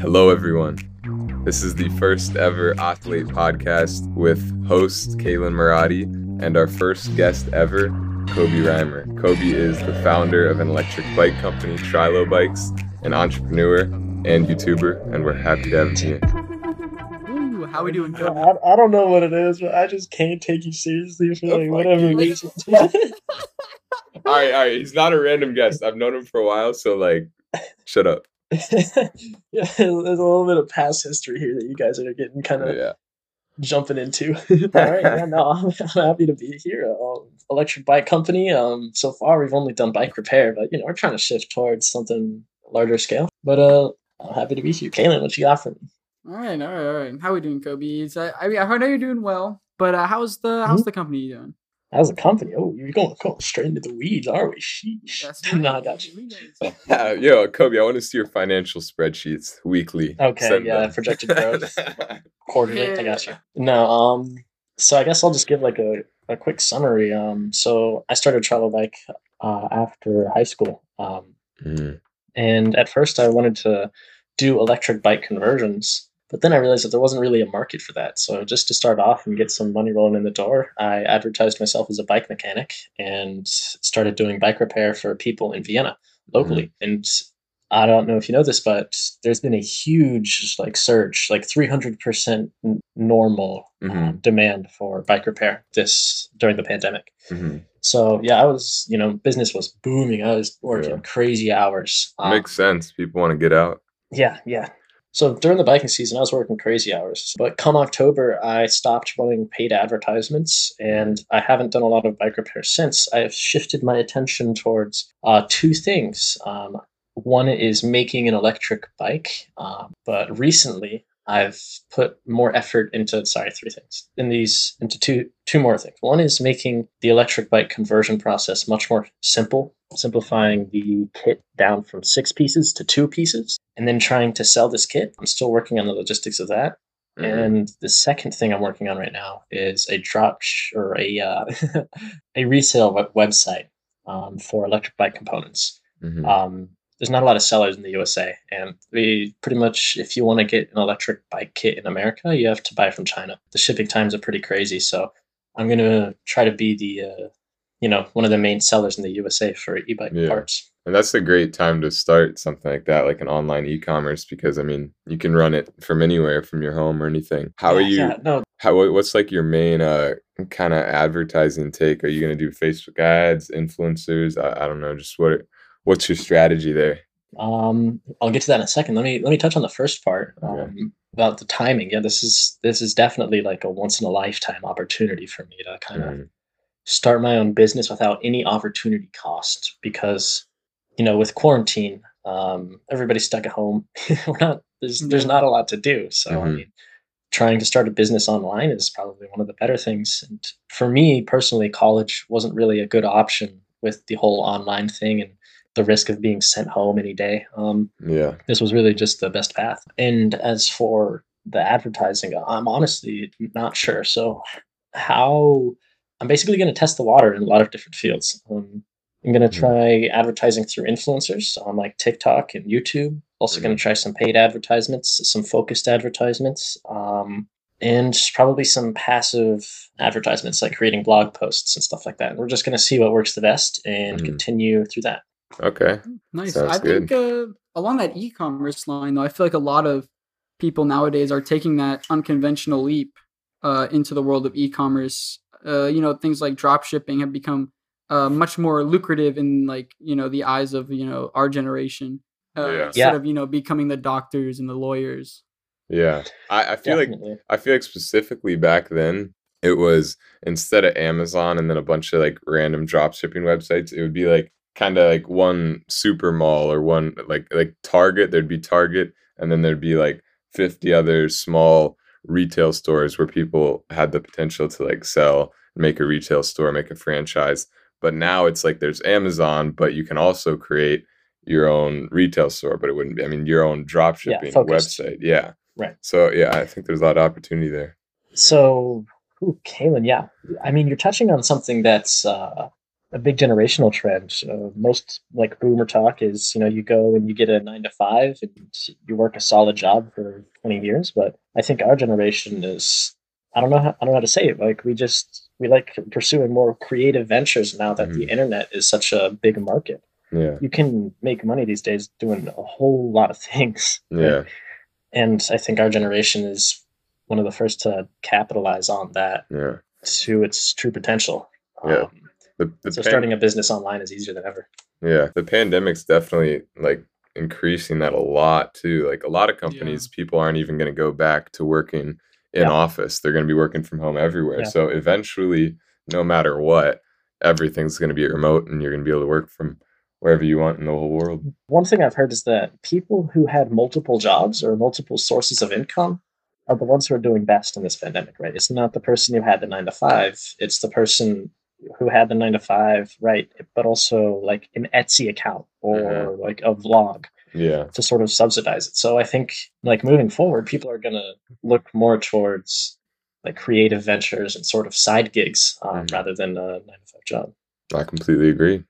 Hello, everyone. This is the first ever Athlete podcast with host Kaylin Murati and our first guest ever, Kobe Reimer. Kobe is the founder of an electric bike company, Trilo Bikes, an entrepreneur and YouTuber, and we're happy to have him here. Ooh, how we doing, Kobe? I, I don't know what it is, but I just can't take you seriously for like whatever reason. All right, all right. He's not a random guest. I've known him for a while, so like, shut up. yeah, there's a little bit of past history here that you guys are getting kind of Yeah. jumping into. All right, yeah, no, I'm, I'm happy to be here. Um, electric bike company. Um, so far we've only done bike repair, but you know we're trying to shift towards something larger scale. But uh, I'm happy to be here. Kaylin, what you got for me? All right, all right, all right. How are we doing, Kobe? Is I, I, mean, I know you're doing well, but uh, how's the how's the company doing? How's the company? Oh, you're going, going straight into the weeds, are we? Sheesh. That's no, I got you. We. Yo, Kobe, I want to see your financial spreadsheets weekly. Okay, Send yeah, them. projected growth. quarterly. I got you. No, um, so I guess I'll just give like a, a quick summary. Um, so I started travel bike uh, after high school. Um, Mm, and at first I wanted to do electric bike conversions, but then I realized that there wasn't really a market for that. So just to start off and get some money rolling in the door, I advertised myself as a bike mechanic and started doing bike repair for people in Vienna locally. And I don't know if you know this, but there's been a huge like surge, like 300% n- normal um, Mhm. demand for bike repair this during the pandemic. mhm. So yeah, I was, you know, business was booming. I was working Yeah. crazy hours. Um, Makes sense. People want to get out. yeah, yeah. So during the biking season, I was working crazy hours. But come October, I stopped running paid advertisements, and I haven't done a lot of bike repair since. I've shifted my attention towards uh, two things. Um, one is making an electric bike, um, but recently I've put more effort into sorry three things in these into two two more things. One is making the electric bike conversion process much more simple, simplifying the kit down from six pieces to two pieces, and then trying to sell this kit. I'm still working on the logistics of that. Mhm. And the second thing I'm working on right now is a drop sh- or a uh, a resale web- website um, for electric bike components. Mhm. Um, there's not a lot of sellers in the USA, and we pretty much, if you want to get an electric bike kit in America, you have to buy from China. The shipping times are pretty crazy, so I'm gonna try to be the, uh, you know, one of the main sellers in the USA for e-bike Yeah. parts. And that's a great time to start something like that, like an online e-commerce, because I mean, you can run it from anywhere, from your home or anything. How are you? Yeah, no, How? What's like your main uh kind of advertising take? Are you gonna do Facebook ads, influencers? I, I don't know. Just what? What's your strategy there? Um, I'll get to that in a second. Let me let me touch on the first part Okay. um, about the timing. Yeah, this is this is definitely like a once in a lifetime opportunity for me to kind of Mhm. start my own business without any opportunity cost because you know with quarantine um, everybody's stuck at home we're not there's there's not a lot to do so i Mhm. mean trying to start a business online is probably one of the better things and for me personally college wasn't really a good option with the whole online thing and the risk of being sent home any day um, Yeah. this was really just the best path. And as for the advertising, I'm honestly not sure. So, how I'm basically going to test the water in a lot of different fields. Um, I'm going to Mhm. try advertising through influencers on like TikTok and YouTube. Also, going to try some paid advertisements, some focused advertisements, um, and probably some passive advertisements like creating blog posts and stuff like that. And we're just going to see what works the best and Mhm. continue through that. Okay. Nice. Sounds I think uh, along that e-commerce line, though, I feel like a lot of people nowadays are taking that unconventional leap uh, into the world of e-commerce. Uh, you know, things like drop shipping have become uh, much more lucrative in like you know the eyes of you know our generation. Uh, Yeah. Instead Yeah. of you know becoming the doctors and the lawyers. Yeah. I, I feel like I feel like specifically back then, it was instead of Amazon and then a bunch of like random drop shipping websites, it would be like kind of like one super mall or one like like Target. There'd be Target, and then there'd be like fifty other small retail stores where people had the potential to like sell, make a retail store, make a franchise. But now it's like there's Amazon, but you can also create your own retail store, but it wouldn't be. I mean, your own drop shipping focused. website. Yeah. Right. So yeah, I think there's a lot of opportunity there. So, ooh, Kaylin, yeah. I mean, you're touching on something that's uh, a big generational trend. Uh, most like boomer talk is, you know, you go and you get a nine to five and you work a solid job for 20 years. But I think our generation is, I don't know, how, I don't know how to say it. Like we just, we like pursuing more creative ventures now that mm-hmm. the internet is such a big market. Yeah. You can make money these days doing a whole lot of things. Yeah. And I think our generation is one of the first to capitalize on that yeah. to its true potential. Yeah. Um, the, the so pan- starting a business online is easier than ever. Yeah, the pandemic's definitely like increasing that a lot too. Like a lot of companies, yeah. people aren't even going to go back to working in yeah. office. They're going to be working from home everywhere. Yeah. So eventually, no matter what, everything's going to be remote, and you're going to be able to work from wherever you want in the whole world. One thing I've heard is that people who had multiple jobs or multiple sources of income are the ones who are doing best in this pandemic, right? It's not the person who had the nine to five, it's the person who had the nine to five, right? But also like an Etsy account or mm-hmm. like a vlog. Yeah. To sort of subsidize it. So I think like moving forward, people are gonna look more towards like creative ventures and sort of side gigs um, mm-hmm. rather than a nine to five job. I completely agree.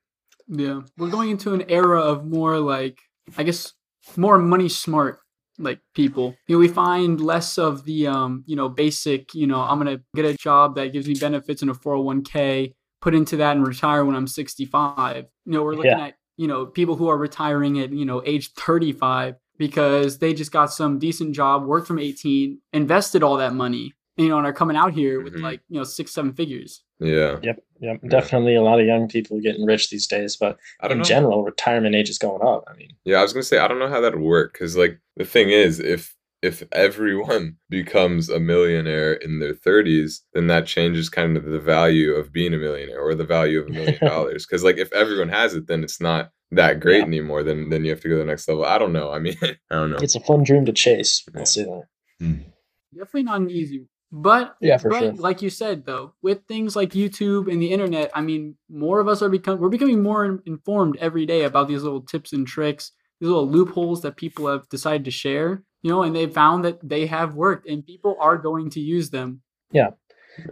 Yeah. We're going into an era of more like I guess more money smart like people. You know, we find less of the um, you know, basic, you know, I'm gonna get a job that gives me benefits in a 401k put into that and retire when I'm 65. You know, we're looking yeah. at, you know, people who are retiring at, you know, age 35 because they just got some decent job, worked from 18, invested all that money, you know, and are coming out here with mm-hmm. like, you know, six, seven figures. Yeah. Yep. Yep. Yeah. Definitely a lot of young people getting rich these days, but in know. general, retirement age is going up. I mean, yeah, I was going to say, I don't know how that would work because, like, the thing is, if if everyone becomes a millionaire in their 30s, then that changes kind of the value of being a millionaire or the value of a million dollars. Because like if everyone has it, then it's not that great yeah. anymore. Then then you have to go to the next level. I don't know. I mean, I don't know. It's a fun dream to chase. I'll say that. Mm. Definitely not an easy. But yeah, for but, sure. Like you said, though, with things like YouTube and the internet, I mean, more of us are become we're becoming more informed every day about these little tips and tricks, these little loopholes that people have decided to share you know, and they found that they have worked and people are going to use them. Yeah.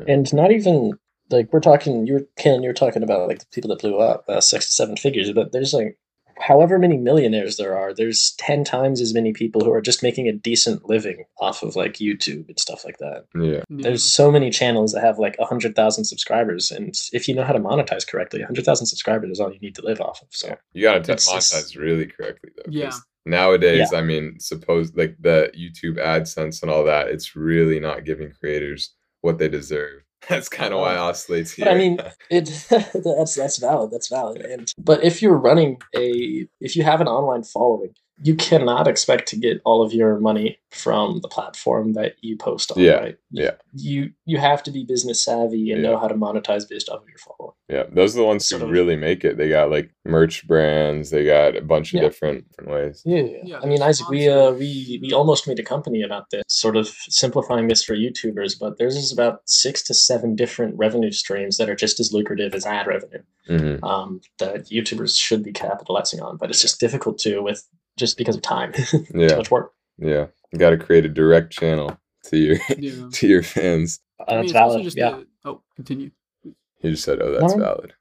And not even like we're talking, you're Ken, you're talking about like the people that blew up uh, six to seven figures, but there's like however many millionaires there are, there's 10 times as many people who are just making a decent living off of like YouTube and stuff like that. Yeah. There's so many channels that have like 100,000 subscribers. And if you know how to monetize correctly, 100,000 subscribers is all you need to live off of. So you got to monetize really correctly, though. Yeah. Nowadays, yeah. I mean, suppose like the YouTube AdSense and all that, it's really not giving creators what they deserve. That's kind of why uh-huh. oscillates here. But I mean, it that's that's valid. That's valid. And but if you're running a if you have an online following, you cannot expect to get all of your money from the platform that you post on. Yeah, right? yeah. You you have to be business savvy and yeah. know how to monetize based off of your following. Yeah, those are the ones who really make it. They got like merch brands. They got a bunch of yeah. different different ways. Yeah, yeah. yeah I mean, Isaac, we uh we we almost made a company about this, sort of simplifying this for YouTubers. But there's is about six to seven different revenue streams that are just as lucrative as ad revenue. Mm-hmm. Um, that YouTubers should be capitalizing on, but it's just difficult to with just because of time. yeah. Too much work. Yeah. You got to create a direct channel to your yeah. to your fans. Uh, I mean, that's valid. Yeah. A, oh, continue. You just said, "Oh, that's no. valid."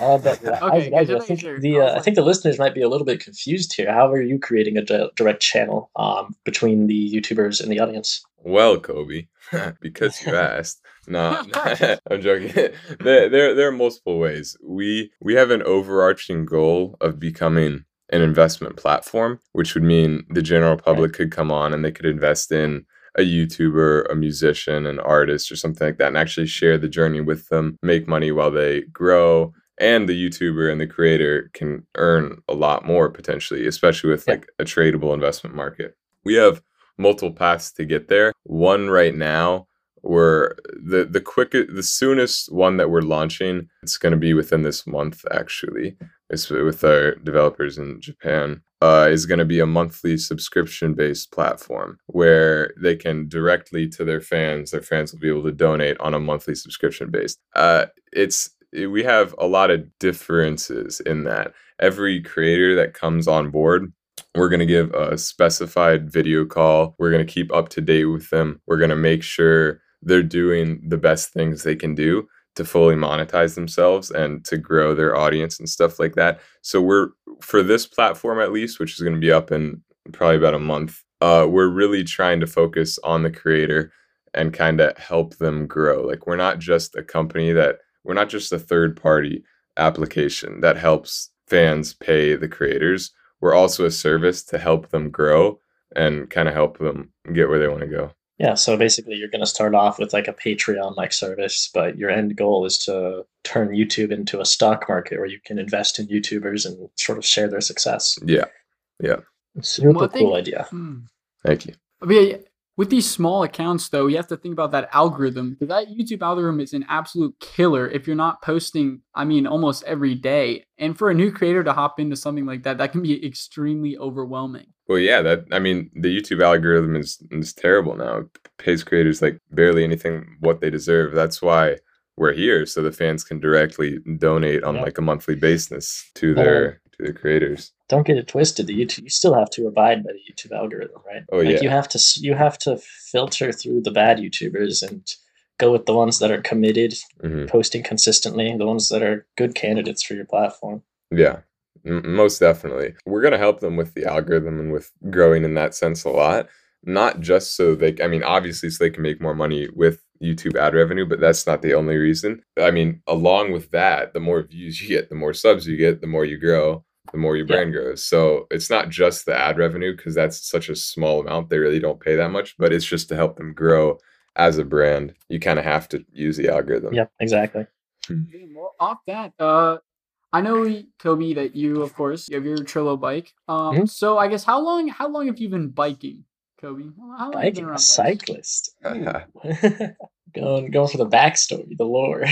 Uh, but, okay, I, I, I, think the uh, I think the listeners might be a little bit confused here. How are you creating a di- direct channel um, between the YouTubers and the audience? Well, Kobe, because you asked. no, I'm joking. there, there, there are multiple ways. We we have an overarching goal of becoming an investment platform, which would mean the general public could come on and they could invest in a YouTuber, a musician, an artist, or something like that, and actually share the journey with them, make money while they grow. And the YouTuber and the creator can earn a lot more potentially, especially with like a tradable investment market. We have multiple paths to get there. One right now we're the the quickest the soonest one that we're launching it's going to be within this month actually with our developers in japan uh, is going to be a monthly subscription based platform where they can directly to their fans their fans will be able to donate on a monthly subscription based uh, it's we have a lot of differences in that every creator that comes on board we're going to give a specified video call. We're going to keep up to date with them. We're going to make sure they're doing the best things they can do to fully monetize themselves and to grow their audience and stuff like that. So we're for this platform at least, which is going to be up in probably about a month. Uh, we're really trying to focus on the creator and kind of help them grow. Like we're not just a company that we're not just a third party application that helps fans pay the creators. We're also a service to help them grow and kind of help them get where they want to go. Yeah, so basically you're going to start off with like a Patreon like service, but your end goal is to turn YouTube into a stock market where you can invest in YouTubers and sort of share their success. Yeah. Yeah. Super well, cool idea. Hmm. Thank you. I mean, with these small accounts, though, you have to think about that algorithm. That YouTube algorithm is an absolute killer if you're not posting, I mean, almost every day. And for a new creator to hop into something like that, that can be extremely overwhelming. Well, yeah, that I mean, the YouTube algorithm is is terrible now. It pays creators like barely anything what they deserve. That's why we're here, so the fans can directly donate on yeah. like a monthly basis to their to their creators don't get it twisted. The YouTube you still have to abide by the YouTube algorithm, right? Oh like yeah. You have to you have to filter through the bad YouTubers and go with the ones that are committed, mm-hmm. posting consistently, the ones that are good candidates for your platform. Yeah, most definitely. We're gonna help them with the algorithm and with growing in that sense a lot. Not just so they, I mean, obviously, so they can make more money with YouTube ad revenue, but that's not the only reason. I mean, along with that, the more views you get, the more subs you get, the more you grow the more your brand yeah. grows. So it's not just the ad revenue because that's such a small amount. They really don't pay that much, but it's just to help them grow as a brand. You kind of have to use the algorithm. Yep, exactly. Hmm. Well, off that, uh, I know Kobe that you, of course, you have your Trillo bike. Um, mm-hmm. so I guess how long how long have you been biking, Kobe? How long biking, a cyclist. going going for the backstory, the lore.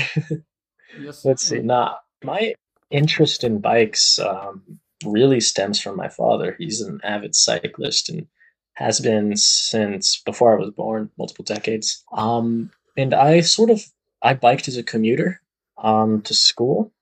yes, Let's see. Nah, my interest in bikes um, really stems from my father. He's an avid cyclist and has been since before I was born, multiple decades. Um, and I sort of I biked as a commuter um, to school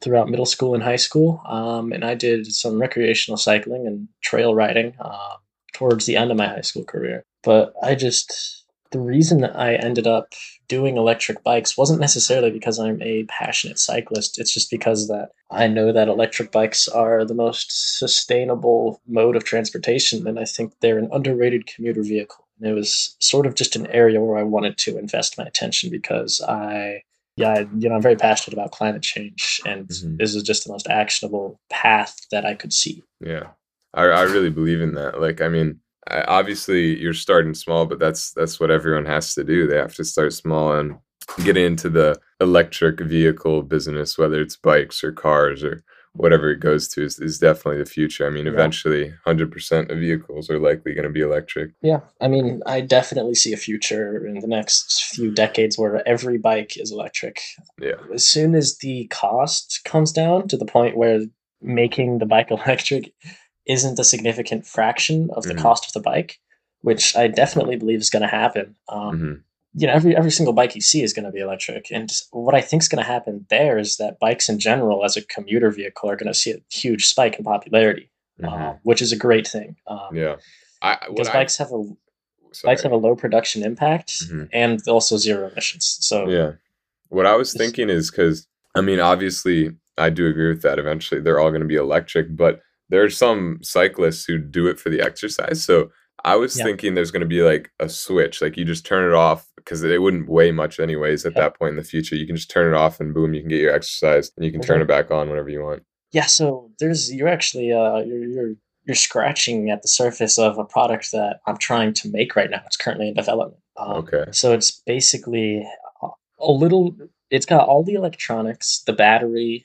throughout middle school and high school, um, and I did some recreational cycling and trail riding uh, towards the end of my high school career. But I just the reason that I ended up doing electric bikes wasn't necessarily because I'm a passionate cyclist. It's just because that I know that electric bikes are the most sustainable mode of transportation, and I think they're an underrated commuter vehicle. And it was sort of just an area where I wanted to invest my attention because I yeah, you know, I'm very passionate about climate change, and mm-hmm. this is just the most actionable path that I could see. Yeah, I, I really believe in that. Like, I mean, obviously you're starting small, but that's that's what everyone has to do. They have to start small and get into the electric vehicle business, whether it's bikes or cars or whatever it goes to is, is definitely the future. I mean, yeah. eventually 100% of vehicles are likely going to be electric. Yeah. I mean, I definitely see a future in the next few decades where every bike is electric. Yeah. As soon as the cost comes down to the point where making the bike electric isn't a significant fraction of the mm-hmm. cost of the bike, which I definitely believe is going to happen. Um, mm-hmm. You know, every every single bike you see is going to be electric, and what I think is going to happen there is that bikes in general, as a commuter vehicle, are going to see a huge spike in popularity, mm-hmm. uh, which is a great thing. Um, yeah, because bikes have a Sorry. bikes have a low production impact mm-hmm. and also zero emissions. So yeah, what I was thinking is because I mean, obviously, I do agree with that. Eventually, they're all going to be electric, but there are some cyclists who do it for the exercise. So I was yeah. thinking there's going to be like a switch, like you just turn it off because it wouldn't weigh much anyways at yeah. that point in the future. You can just turn it off and boom, you can get your exercise and you can turn it back on whenever you want. Yeah, so there's you're actually uh you're you're you're scratching at the surface of a product that I'm trying to make right now. It's currently in development. Um, okay. So it's basically a little. It's got all the electronics, the battery,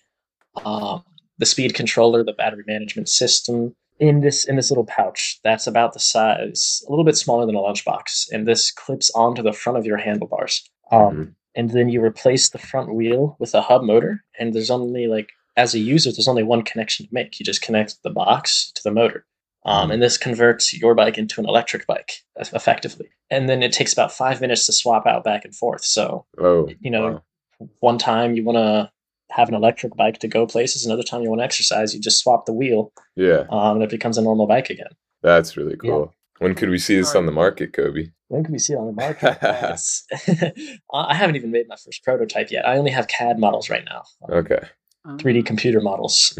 um, the speed controller, the battery management system in this in this little pouch that's about the size, a little bit smaller than a lunchbox, and this clips onto the front of your handlebars. Um, mm-hmm. And then you replace the front wheel with a hub motor, and there's only like as a user, there's only one connection to make. You just connect the box to the motor. Um, mm-hmm. and this converts your bike into an electric bike effectively. And then it takes about five minutes to swap out back and forth. So, oh, you know, wow. one time you want to have an electric bike to go places. Another time you want to exercise, you just swap the wheel. Yeah. Um, and it becomes a normal bike again. That's really cool. Yeah. When could we see this on the market, Kobe? When can we see it on the market? I haven't even made my first prototype yet. I only have CAD models right now, Okay, 3D computer models.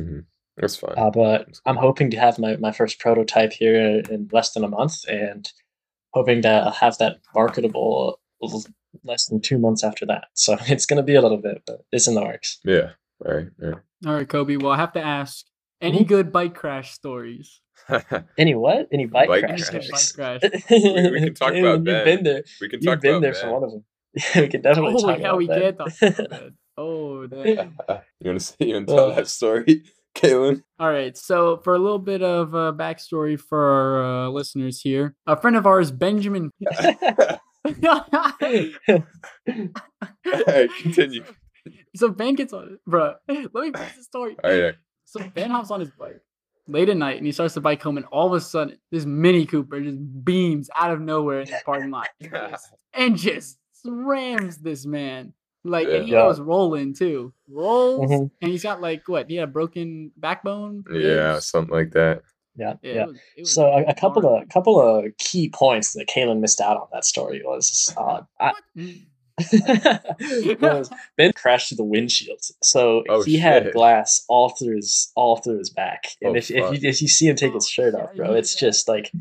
that's fine. Uh, but I'm hoping to have my, my first prototype here in less than a month and hoping to have that marketable l- less than two months after that. So it's going to be a little bit, but it's in the works. yeah. All right. All All right, Kobe. Well, I have to ask: any Mhm. good bike crash stories? Any what? Any bike, Bike crash? good bike crash? We- we can talk Hey, about You've Ben. been there. we can talk You've been about there Ben. for one of them. Yeah, we can definitely Oh talk yeah, about we that. get the. Oh, damn. you want to see you want to tell that story, Kaylin? All right, so for a little bit of uh, backstory for our uh, listeners here, a friend of ours, Benjamin. All right, continue. so Ben gets on, it, bro. Let me finish the story. All right. So Ben hops on his bike late at night and he starts to bike home, and all of a sudden, this Mini Cooper just beams out of nowhere in the parking lot and just- rams this man. Like, and he Yeah. goes rolling too. Rolls, Mhm. and he's got like what? He had a broken backbone. Yeah, something like that. Yeah, Yeah, yeah. It was, it was So a, a couple of a couple of key points that Kaylin missed out on that story was uh, I, was Ben crashed through the windshield, so Oh, he had glass all through his all through his back. And Oh, if, if you if you see him take his Oh, shirt off, bro, it's that. just like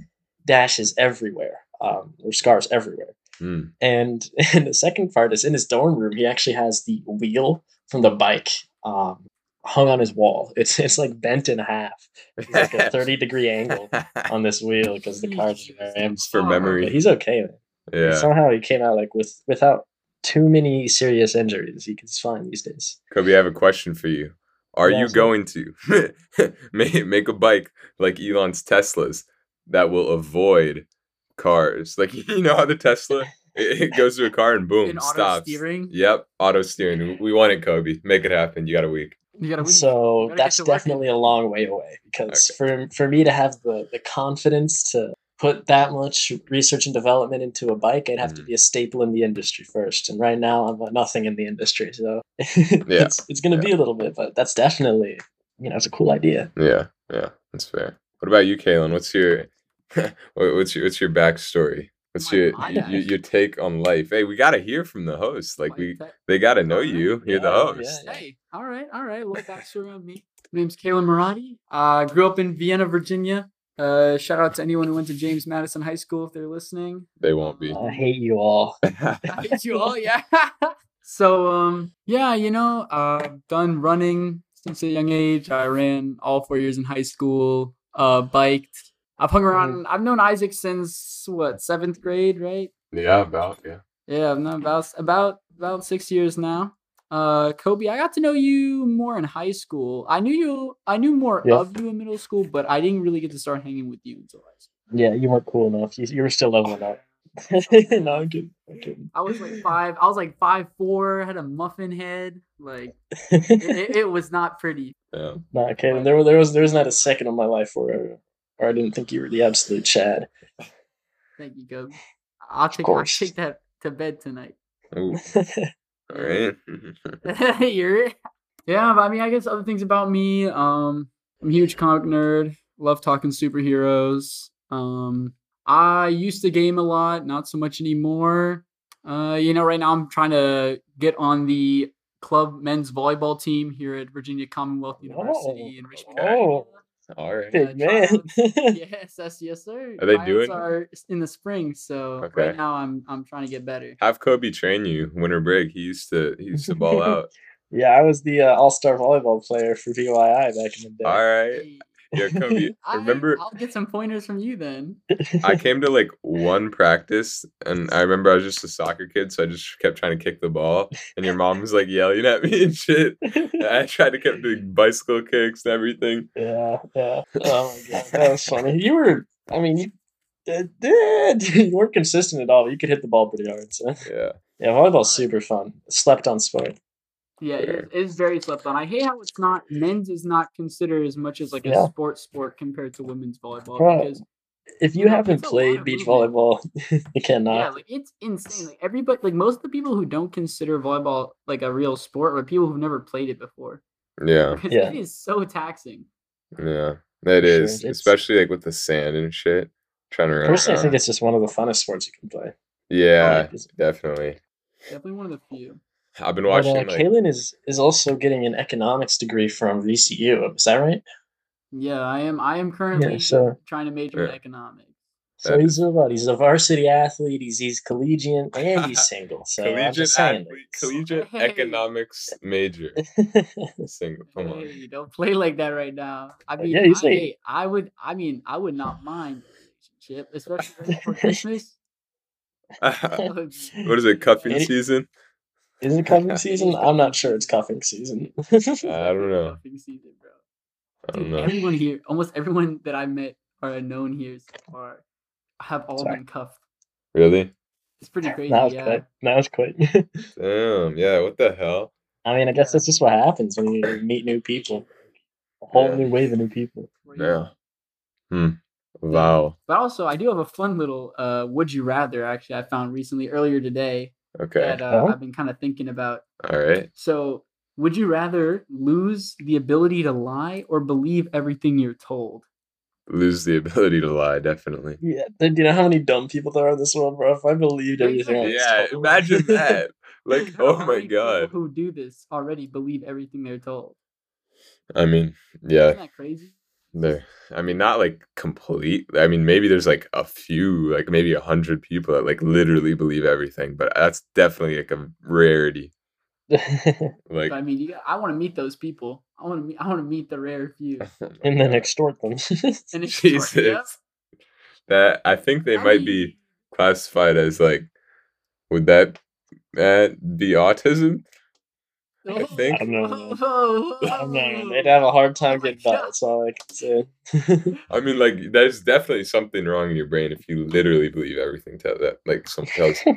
dashes everywhere, um, or scars everywhere. Mm. And and the second part is in his dorm room. He actually has the wheel from the bike um, hung on his wall. It's it's like bent in half. It's like a thirty degree angle on this wheel because the car just Jesus. rams For But memory. he's okay. Man. Yeah. Somehow he came out like with without too many serious injuries. He- He's fine these days. Kobe, I have a question for you. Are Yeah, you going to make, make a bike like Elon's Teslas that will avoid cars? Like you know how the Tesla it, it goes to a car and boom In auto stops. steering? Yep, auto steering. We- We want it, Kobe. Make it happen. You got a week. You gotta. So gotta that's to working. definitely a long way away because for for me to have the the confidence to put that much research and development into a bike, I'd have to Mhm. be a staple in the industry first. And right now, I'm a nothing in the industry, so it's it's gonna yeah. be a little bit, but that's definitely you know it's a cool idea. Yeah, yeah, that's fair. What about you, Kaylin? What's your what's your what's your backstory? What's your, your your your take on life? Hey, we gotta hear from the host. Like Like we they gotta know you. You're the host. yeah. Hey, all right, all right. A little backstory on me. My name's Kayla Marati. I uh, grew up in Vienna, Virginia. Uh, shout out to anyone who went to James Madison High School if they're listening. They won't be. I hate you all. I hate you all, yeah. so, um, yeah, you know, uh, I've done running since a young age. I ran all four years in high school. Uh, biked. I've hung around. I've known Isaac since what seventh grade, right? yeah, about yeah. Yeah, I've known about about about six years now. Uh, Kobe, I got to know you more in high school. I knew you. I knew more Yeah. of you in middle school, but I didn't really get to start hanging with you until high school. Yeah, you weren't cool enough. You, you were still leveling up. no, I'm kidding. I'm kidding. I was like five. I was like five four. Had a muffin head. Like it, it, it was not pretty. Yeah. Nah, Kaden, there, there was there was not a second of my life where, where I didn't think you were the absolute Chad. Thank you, Kobe. I'll take I'll take that to bed tonight. Ooh, all right. You're yeah, but I mean, I guess other things about me. Um, I'm a huge comic nerd. Love talking superheroes. Um, I used to game a lot, not so much anymore. Uh, you know, right now I'm trying to get on the club men's volleyball team here at Virginia Commonwealth University in Richmond. Oh. All right. Uh, man. yes, yes, yes, sir. Are they Tryouts doing- Are in the spring, so Okay. right now I'm I'm trying to get better. Have Kobe train you winter break. He used to he used to ball out. yeah, I was the uh, all star volleyball player for VYI back in the day. All right. Hey, Yeah, Kobe. I- remember I'll get some pointers from you then. I came to like one practice and I remember I was just a soccer kid, so I just kept trying to kick the ball. And your mom was like yelling at me and shit. And I tried to keep doing bicycle kicks and everything. yeah, yeah. Oh my god, that was funny. You were, I mean, you, uh, you weren't consistent at all. You could hit the ball pretty hard. So Yeah. yeah, volleyball's super fun. Slept on sport. Yeah, it Sure. is, it is very slept on. I hate how it's not men's is not considered as much as like a Yeah. sports sport compared to women's volleyball Right. because If you You know, haven't it's a lot played beach movement. volleyball, you cannot. yeah, like it's insane. Like everybody, like most of the people who don't consider volleyball like a real sport are people who've never played it before Yeah. Yeah. it is so taxing. Yeah. It Sure, it's- Especially like with the sand and shit. trying to run. Personally, I think it's just one of the funnest sports you can play. yeah, like definitely. Definitely one of the few. I've been But, watching uh, like Kaylin is is also getting an economics degree from VCU. Is that right? Yeah, I am. I am currently so- trying to major in economics. So That he's a what? He's a varsity athlete. He's he's collegiate and he's single. So I'm collegiate just saying. athlete, collegiate Hey. economics major. Single. Come on. Hey, don't play like that right now. I mean, Yeah, I, hey, I would. I mean, I would not mind a relationship, especially right before Christmas. what is it? Cuffing Any- season? Is it cuffing season? I'm not sure it's cuffing season. I don't know. Cuffing season, bro. I don't Dude, know. everyone here, almost everyone that I met or known here so far, have all Sorry. been cuffed. Really? It's pretty crazy. that was yeah. quick. That was quick. Damn. Yeah. What the hell? I mean, I guess that's just what happens when you meet new people. A whole Yeah. new wave of new people. Yeah. Hmm. Wow. But also, I do have a fun little uh, "Would you rather" actually I found recently earlier today Okay. that uh, Oh. I've been kind of thinking about. All right. So, would you rather lose the ability to lie or believe everything you're told? Lose the ability to lie. Definitely. Yeah. Do you know how many dumb people there are in this world, bro? If I believed Yeah, everything, I was Yeah. told- Imagine that. Like, How oh my many people god. Who do this already believe everything they're told? I mean, yeah. Isn't that crazy? There. I mean, not like complete. I mean, maybe there's like a few, like maybe a hundred people that like literally believe everything, but that's definitely like a rarity. Like, But I mean, you got, I want to meet those people. I want to meet. I want to meet the rare few. and then extort them. And it's Jesus. yeah. that I think they I might mean- be classified as like, would that that be autism? I think. I don't know. Oh, I don't know. They'd have a hard time Oh getting by. God. That's all I can say. I mean, like, there's definitely something wrong in your brain if you literally believe everything tell that like someone tells you.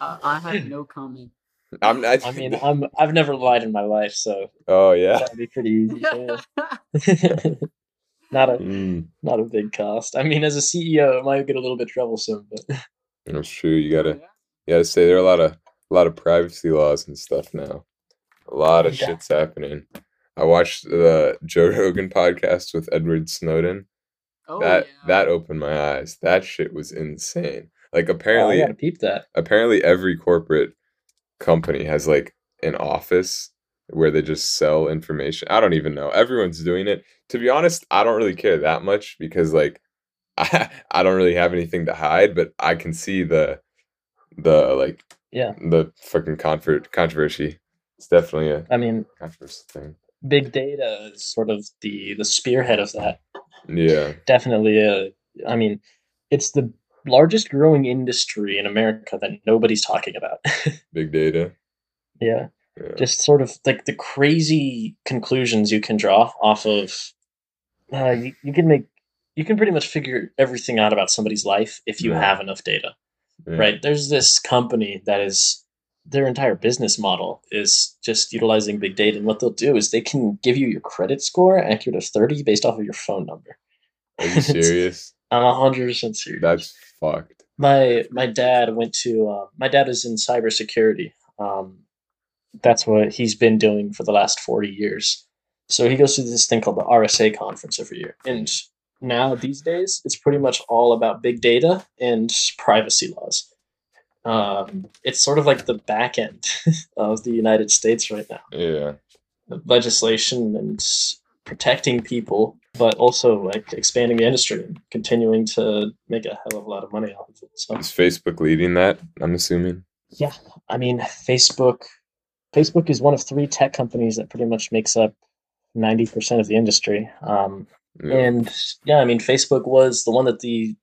I, I have no comment. I'm not. I mean, I'm I've never lied in my life, so oh yeah. that'd be pretty easy. yeah. not a Mm, not a big cost. I mean, as a CEO, it might get a little bit troublesome, but that's true. You gotta. Yeah. You gotta say there are a lot of a lot of privacy laws and stuff now. A lot of Yeah. shit's happening. I watched the Joe Rogan podcast with Edward Snowden. Oh, that yeah. that opened my eyes. That shit was insane. Like oh, apparently gotta peep that. apparently every corporate company has like an office where they just sell information. I don't even know. Everyone's doing it. To be honest, I don't really care that much because like I, I don't really have anything to hide, but I can see the the like Yeah. the fucking confer- controversy. It's definitely a I mean, controversial thing. big data is sort of the the spearhead of that. Yeah. Definitely, uh, I mean, it's the largest growing industry in America that nobody's talking about. Big data. yeah. Yeah. just sort of like the crazy conclusions you can draw off of uh, you, you can make you can pretty much figure everything out about somebody's life if you Yeah. have enough data Yeah. right there's this company that is their entire business model is just utilizing big data and what they'll do is they can give you your credit score accurate of 30 based off of your phone number Are you serious? i'm 100% serious That's fucked. my my dad went to uh, my dad is in cybersecurity. Um, that's what he's been doing for the last forty years. So he goes to this thing called the RSA conference every year, and now these days it's pretty much all about big data and privacy laws. Um, it's sort of like the back end of the United States right now Yeah. legislation and protecting people, but also like expanding the industry and continuing to make a hell of a lot of money off of it. So Is Facebook leading that? I'm assuming. yeah, I mean Facebook Facebook is one of three tech companies that pretty much makes up ninety percent of the industry. Um, Yeah. and yeah, I mean Facebook was the one that the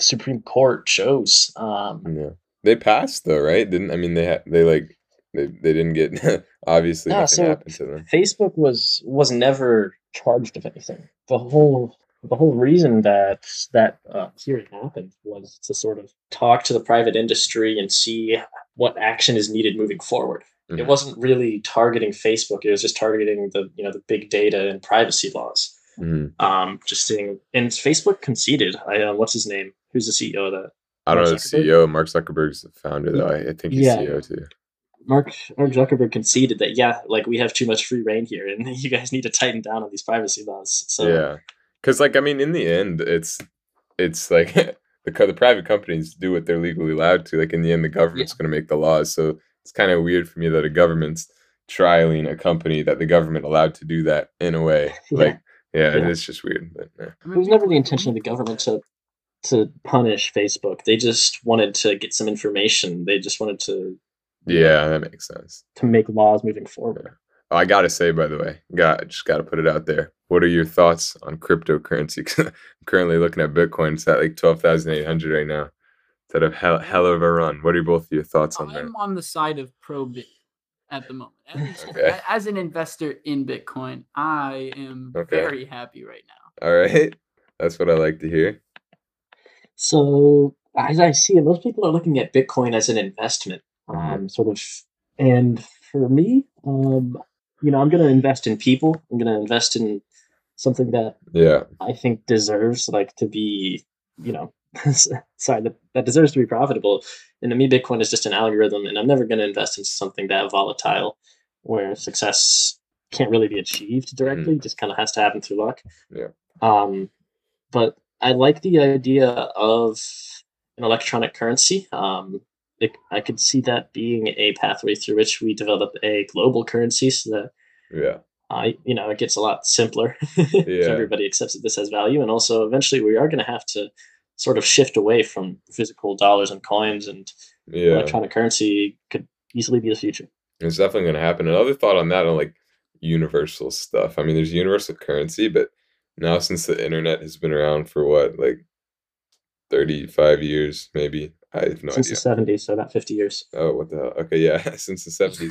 Supreme Court chose. Um, Yeah. They passed though, right? Didn't I mean they ha- they like they, they didn't get obviously No, nothing so- happened to them. Facebook was was never charged of anything. The whole the whole reason that that uh, hearing happened was to sort of talk to the private industry and see what action is needed moving forward. It Mhm. wasn't really targeting Facebook; it was just targeting the you know the big data and privacy laws. Mhm. Um, just seeing and Facebook conceded. I uh, what's his name? Who's the CEO of that? I don't know the CEO. Mark Zuckerberg's the founder though. I, I think he's Yeah. CEO too. Mark Mark uh, Zuckerberg conceded that yeah, like we have too much free reign here, and you guys need to tighten down on these privacy laws. So yeah. Cause like I mean in the end it's it's like the the private companies do what they're legally allowed to. Like in the end, the government's going to make the laws. So it's kind of weird for me that a government's trialing a company that the government allowed to do that in a way. Yeah. Like, yeah, Yeah. it's just weird. But yeah. It was never the intention of the government to to punish Facebook. They just wanted to get some information. They just wanted to yeah, that makes sense. to make laws moving forward. Oh, I gotta say, by the way, got just gotta put it out there. What are your thoughts on cryptocurrency? I'm currently looking at Bitcoin. It's at like twelve thousand eight hundred right now. It's at a hell, hell of a run. What are both your thoughts on that? I'm on the side of pro bit at the moment. At least Okay. As an investor in Bitcoin, I am Okay. very happy right now. All right, that's what I like to hear. So as I see it, most people are looking at Bitcoin as an investment, um, sort of. And for me, um, you know, I'm going to invest in people. I'm going to invest in something that Yeah, I think deserves like to be, you know, sorry, that, that deserves to be profitable. And to me, Bitcoin is just an algorithm, and I'm never going to invest in something that volatile, where success can't really be achieved directly. Just kind of has to happen through luck. Yeah. Um, but I like the idea of an electronic currency. Um, it, I could see that being a pathway through which we develop a global currency, so that yeah, I, you know, it gets a lot simpler. if Yeah. Everybody accepts that this has value, and also eventually we are going to have to sort of shift away from physical dollars and coins, and yeah. electronic currency could easily be the future. It's definitely gonna happen. Another thought on that on like universal stuff. I mean, there's universal currency, but now since the internet has been around for what, like thirty five years, maybe. I have no Since idea. the '70s, so about 50 years. Oh, what the hell? Okay, yeah, since the seventies.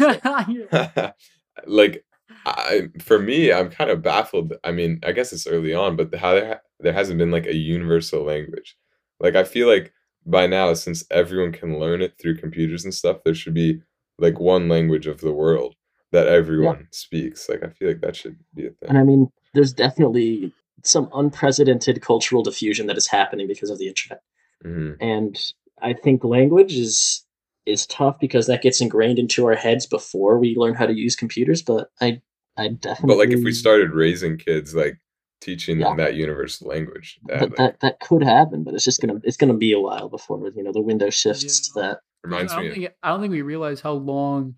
Like I for me, I'm kind of baffled. I mean, I guess it's early on, but how there there hasn't been like a universal language. Like I feel like by now, since everyone can learn it through computers and stuff, there should be like one language of the world that everyone speaks. Like I feel like that should be a thing. And I mean, there's definitely some unprecedented cultural diffusion that is happening because of the internet. hmm and I think language is is tough because that gets ingrained into our heads before we learn how to use computers. But I I definitely But like if we started raising kids, like teaching them that universal language, that, that, like, that that could happen, but it's just gonna it's gonna be a while before you know the window shifts to that. reminds I me. don't, Of, think, I don't think we realize how long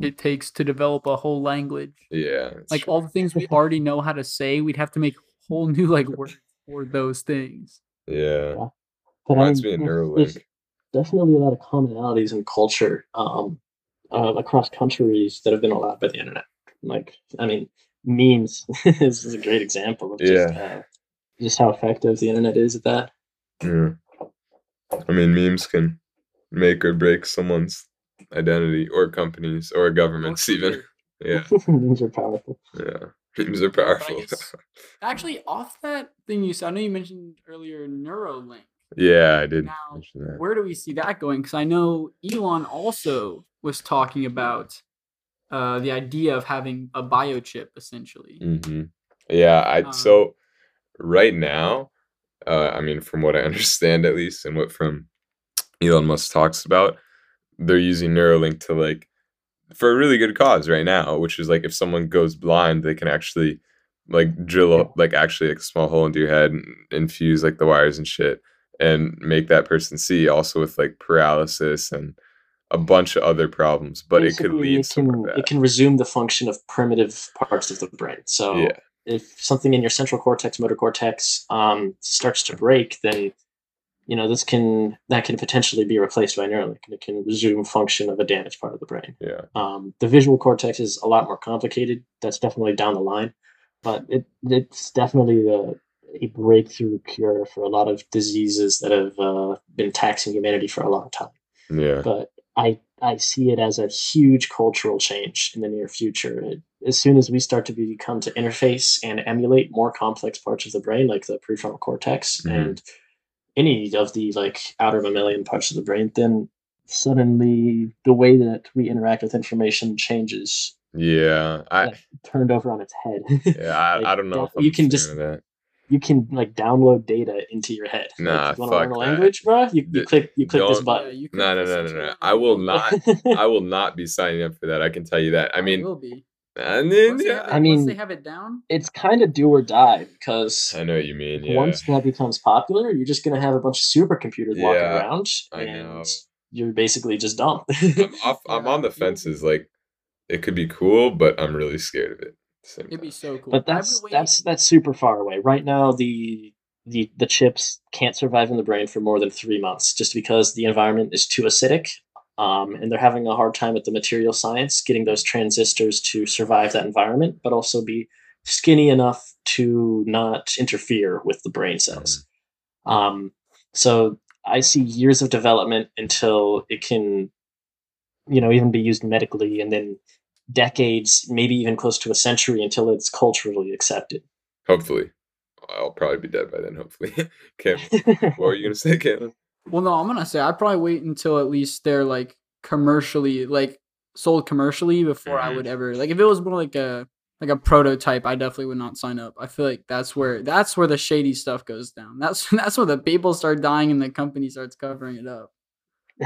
it takes to develop a whole language. yeah, Like true. all the things we already know how to say, we'd have to make whole new like words for those things. yeah. But Reminds me of there's- there's Neuralink. definitely a lot of commonalities in culture um, uh, across countries that have been allowed by the internet. Like, I mean, memes is, is a great example of just, uh, just how effective the internet is at that. Yeah. I mean, memes can make or break someone's identity or companies or governments, even. Yeah, memes are powerful. yeah. Memes are powerful. guess- Actually, off that thing you said, I know you mentioned earlier Neuralink. yeah, I did Now, mention that. Where do we see that going? Because I know Elon also was talking about uh, the idea of having a biochip, essentially. hmm Yeah, I Um, so right now, uh, I mean, from what I understand at least, and what from Elon Musk talks about, they're using Neuralink to like for a really good cause right now, which is like if someone goes blind, they can actually like drill a, like actually like a small hole into your head and infuse like the wires and shit and make that person see also with like paralysis and a bunch of other problems but it could Basically, lead it can, it can resume the function of primitive parts of the brain. So yeah. if something in your central cortex, motor cortex, um, starts to break, then you know this can that can potentially be replaced by Neuralink, and it can resume function of a damaged part of the brain. yeah Um, the visual cortex is a lot more complicated. That's definitely down the line, but it it's definitely a, a breakthrough cure for a lot of diseases that have uh, been taxing humanity for a long time. yeah But I I see it as a huge cultural change in the near future. It, as soon as we start to become to interface and emulate more complex parts of the brain, like the prefrontal cortex Mhm. and any of the like outer mammalian parts of the brain, then suddenly the way that we interact with information changes, yeah i like, turned over on its head. yeah i, Like, I don't know if don't- I'm you can just that you can like download data into your head. Like, Nah, you want to learn a fuck that. language, bro? You, you D- click you click this don't- button. you could no no no no no i will not i will not be signing up for that i can tell you that i I mean will be. And then Once they yeah, have it- I once mean- they have it down. It's kind of do or die because I know what you mean. Yeah, once that becomes popular, you're just going to have a bunch of supercomputers walking Yeah, around, I and know. you're basically just dumb. I'm off. I'm on the fences. Like, it could be cool, but I'm really scared of it. at the same It'd be so cool. but I've that's been waiting- that's that's super far away. Right now, the the the chips can't survive in the brain for more than three months, just because the environment is too acidic, um, and they're having a hard time with the material science getting those transistors to survive that environment, but also be skinny enough to not interfere with the brain cells. Um, so I see years of development until it can, you know, even be used medically, and then decades, maybe even close to a century, until it's culturally accepted. Hopefully, I'll probably be dead by then. Hopefully, Kim, what were you gonna say, Caitlin? Well, no, I'm gonna say I'd probably wait until at least they're like commercially, like sold commercially before I Mhm. would ever like if it was more like a like a prototype. I definitely would not sign up. I feel like that's where that's where the shady stuff goes down. That's that's where the people start dying and the company starts covering it up.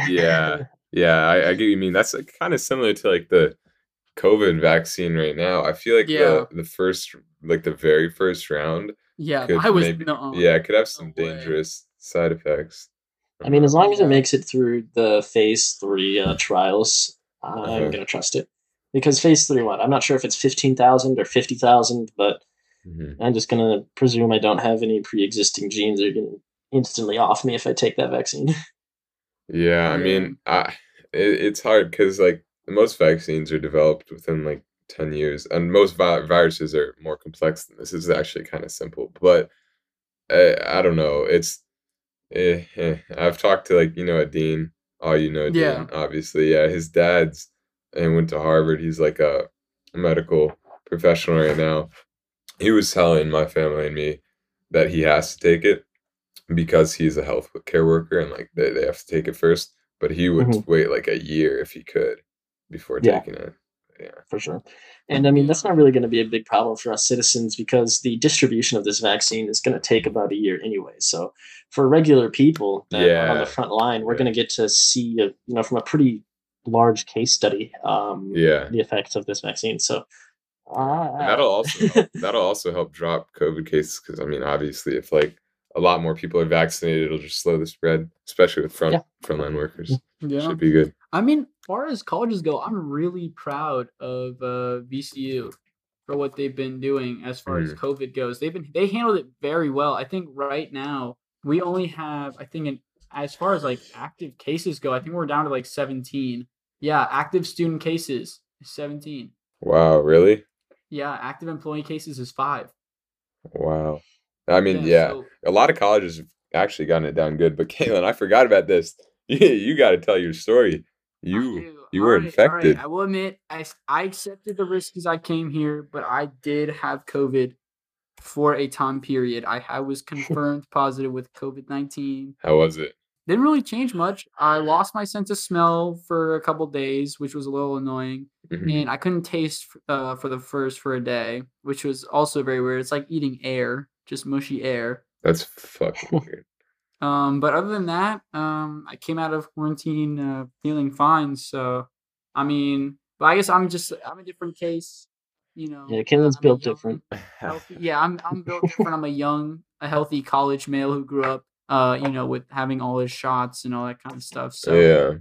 Yeah, yeah, I, I get you mean. That's like, kind of similar to like the COVID vaccine right now. I feel like Yeah. the the first, like the very first round, Yeah, I was maybe, no, yeah, it could have some way. dangerous side effects. I mean, as long as it makes it through the phase three uh, trials, I'm Uh-huh. gonna trust it. Because phase three, what? I'm not sure if it's fifteen thousand or fifty thousand, but Mhm. I'm just gonna presume I don't have any pre-existing genes that are gonna instantly off me if I take that vaccine. Yeah, I mean, I it, it's hard because like most vaccines are developed within like ten years, and most vi- viruses are more complex than this. This is actually kind of simple, but uh, I don't know. It's eh, eh. I've talked to like you know a dean. Oh, you know Dean, Yeah. obviously. Yeah, his dad's and went to Harvard. He's like a medical professional right now. He was telling my family and me that he has to take it because he's a health care worker and like they, they have to take it first. But he would Mhm. wait like a year if he could before Yeah. taking it. Yeah. for sure. And I mean, that's not really going to be a big problem for us citizens because the distribution of this vaccine is going to take about a year anyway. So for regular people that are on the front line, we're Yeah. going to get to see, a, you know, from a pretty large case study, um, Yeah. the effects of this vaccine. So uh, that'll also help, that'll also help drop COVID cases because I mean, obviously, if like a lot more people are vaccinated, it'll just slow the spread, especially with front Yeah. frontline workers. Yeah. Should be good. I mean, as far as colleges go, I'm really proud of uh, VCU for what they've been doing as far as Mhm. COVID goes. They've been they handled it very well. I think right now we only have I think in, as far as like active cases go, I think we're down to like 17. Yeah, active student cases is 17. Wow, really? Yeah, active employee cases is five. Wow. I mean, yeah, so- a lot of colleges have actually gotten it down good. But Caitlin, I forgot about this. You, you got to tell your story. You you were Alright, infected. alright, I will admit, I I accepted the risk as I came here, but I did have COVID for a time period. I, I was confirmed positive with COVID 19. How was it? Didn't really change much. I lost my sense of smell for a couple days, which was a little annoying. Mhm. And I couldn't taste uh, for the first for a day, which was also very weird. It's like eating air, just mushy air. That's fucking weird. Um, but other than that, um, I came out of quarantine uh, feeling fine. So, I mean, but I guess I'm just I'm a different case. You know. Yeah, Caitlin's I'm built young, different. healthy- yeah, I'm I'm built different. I'm a young, a healthy college male who grew up, uh, you know, with having all his shots and all that kind of stuff. So, yeah.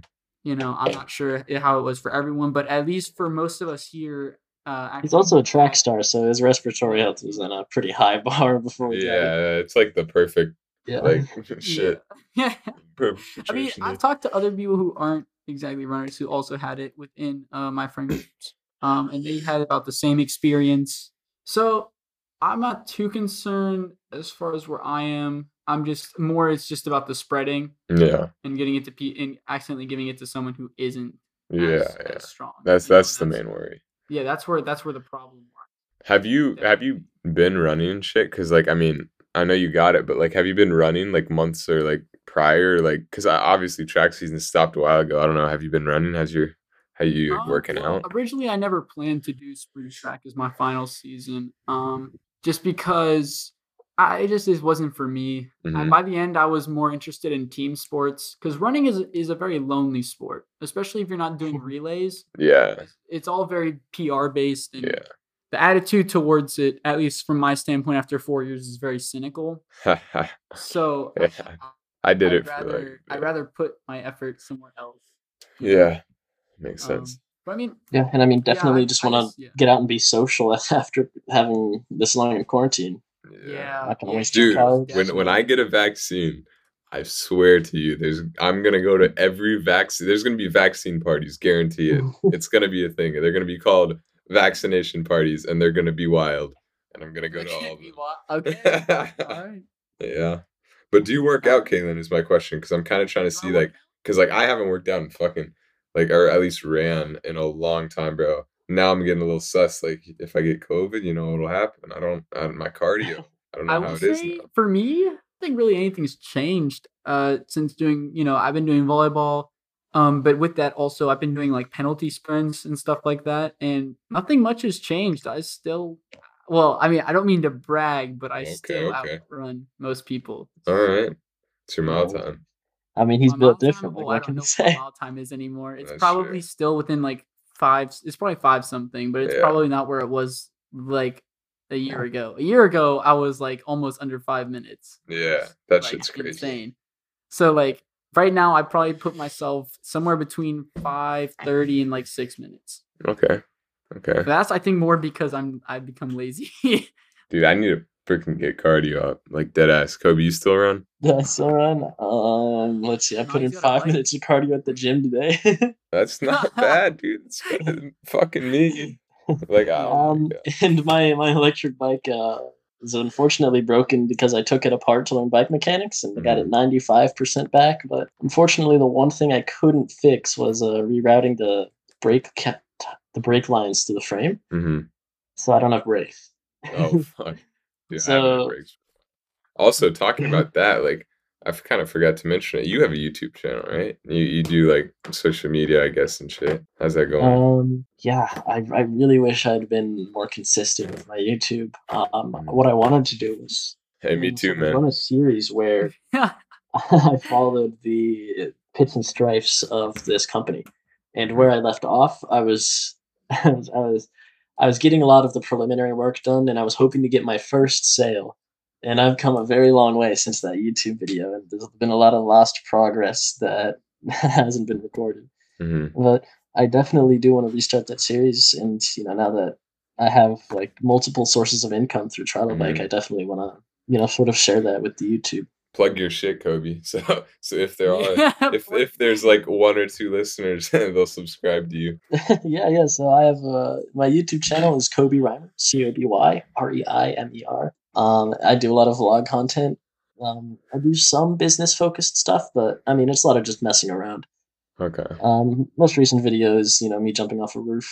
you know, I'm not sure how it was for everyone, but at least for most of us here, uh, He's also a track star, so his respiratory health was on a pretty high bar before we got it. Yeah, it's like the perfect Yeah. like shit. Yeah. I mean, situation, I've talked to other people who aren't exactly runners who also had it within uh, my friend groups, um, and they had about the same experience. So I'm not too concerned as far as where I am. I'm just more. It's just about the spreading yeah, and getting it to pe- and accidentally giving it to someone who isn't yeah, as, yeah. as strong. That's you know, that's the main worry. Yeah, that's where that's where the problem lies. Have you have you been running shit? Because like I mean, I know you got it, but like, have you been running like months or like prior? Like, because obviously track season stopped a while ago. I don't know. Have you been running? Has your how you Um, working well, out? Originally, I never planned to do sprint track as my final season, um, just because I it just it wasn't for me. Uh, Mhm. by the end, I was more interested in team sports because running is is a very lonely sport, especially if you're not doing relays. Yeah. It's all very PR based, and Yeah. The attitude towards it, at least from my standpoint, after four years, is very cynical. So Yeah. I did I'd it for rather like I'd rather put my effort somewhere else. yeah. Makes Um, sense. but I mean, Yeah, and I mean, definitely I- just want to yeah. get out and be social after having this long in quarantine. yeah, Not gonna yeah, Dude, when when I get a vaccine, I swear to you, there's I'm gonna go to every vaccine. There's gonna be vaccine parties, guarantee it. it's gonna be a thing. They're gonna be called vaccination parties, and they're gonna be wild. And I'm gonna go to all of them. Okay. All right. Yeah, but do you work out, Caitlin? Is my question because I'm kind of trying to see like because like I haven't worked out in fucking like or at least ran in a long time, bro. Now I'm getting a little sus. Like if I get COVID, you know what'll happen. I don't. I, my cardio. I don't know I how it is now. for me, I think really anything's changed uh since doing, you know, I've been doing volleyball. Um, but with that also I've been doing like penalty sprints and stuff like that, and nothing much has changed. I still well, I mean, I don't mean to brag, but I Okay, still okay. outrun most people. All right, it's your mile time. I mean, he's My built mile differently. What I can don't you know what say? mile time is anymore. It's That's probably true. still within like five. It's probably five something, but it's Yeah. probably not where it was like a year ago. A year ago, I was like almost under five minutes. Yeah, It's, that like, shit's crazy. Insane. So like right now, I probably put myself somewhere between five thirty and like six minutes. Okay, okay, But that's I think more because I'm I've become lazy. dude. I need to freaking get cardio up, like dead ass. Coby, you still run? Yeah, still run. Um, let's see. I No, put in he's got a five bike. minutes of cardio at the gym today. That's not bad, dude. It's fucking me. Like, oh um, my and my my electric bike uh, is unfortunately broken because I took it apart to learn bike mechanics and I got Mm-hmm. it ninety five percent back. But unfortunately, the one thing I couldn't fix was uh, rerouting the brake ca- the brake lines to the frame. hmm So I don't have brakes. Oh fuck. Dude, I have So- brakes. Also, talking about that, like I kind of forgot to mention it. You have a YouTube channel, right? You you do like social media, I guess, and shit. How's that going? Um, yeah, I, I really wish I'd been more consistent with my YouTube. Um, what I wanted to do was hey, me too, man. I run a series where I followed the pits and stripes of this company, and where I left off, I was, I was, I was, I was getting a lot of the preliminary work done, and I was hoping to get my first sale. And I've come a very long way since that YouTube video, and there's been a lot of lost progress that hasn't been recorded. hmm But I definitely do want to restart that series, and you know, now that I have like multiple sources of income through Trilo Bike, Mhm. I definitely want to, you know, sort of share that with the YouTube. Plug your shit, Coby. So so if there are Yeah, if plug- if there's like one or two listeners, they'll subscribe to you. yeah, yeah. So I have uh, my YouTube channel is Coby Reimer, C O B Y R E I M E R. Um, I do a lot of vlog content. Um, I do some business focused stuff, but I mean, it's a lot of just messing around. Okay, Um, most recent video is you know me jumping off a roof.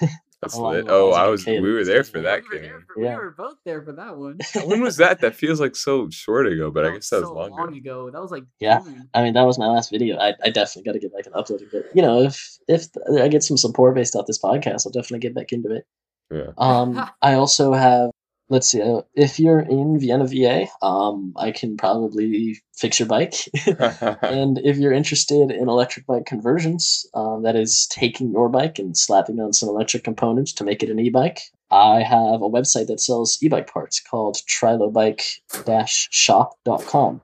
that's Oh, lit. I Oh, was was. kid. We were there for that, we, were there game. for, Yeah. we were both there for that one. When was that? That feels like so short ago, but I guess that was so long long ago. ago. That was like Yeah. June. I mean, that was my last video. I, I definitely got to get back and uploading it. You know, if if I get some support based off this podcast, I'll definitely get back into it. Yeah. Um, I also have. Let's see. Uh, if you're in Vienna, VA, um, I can probably fix your bike. and if you're interested in electric bike conversions, um, that is taking your bike and slapping on some electric components to make it an e-bike. I have a website that sells e-bike parts called trilobike-shop.com.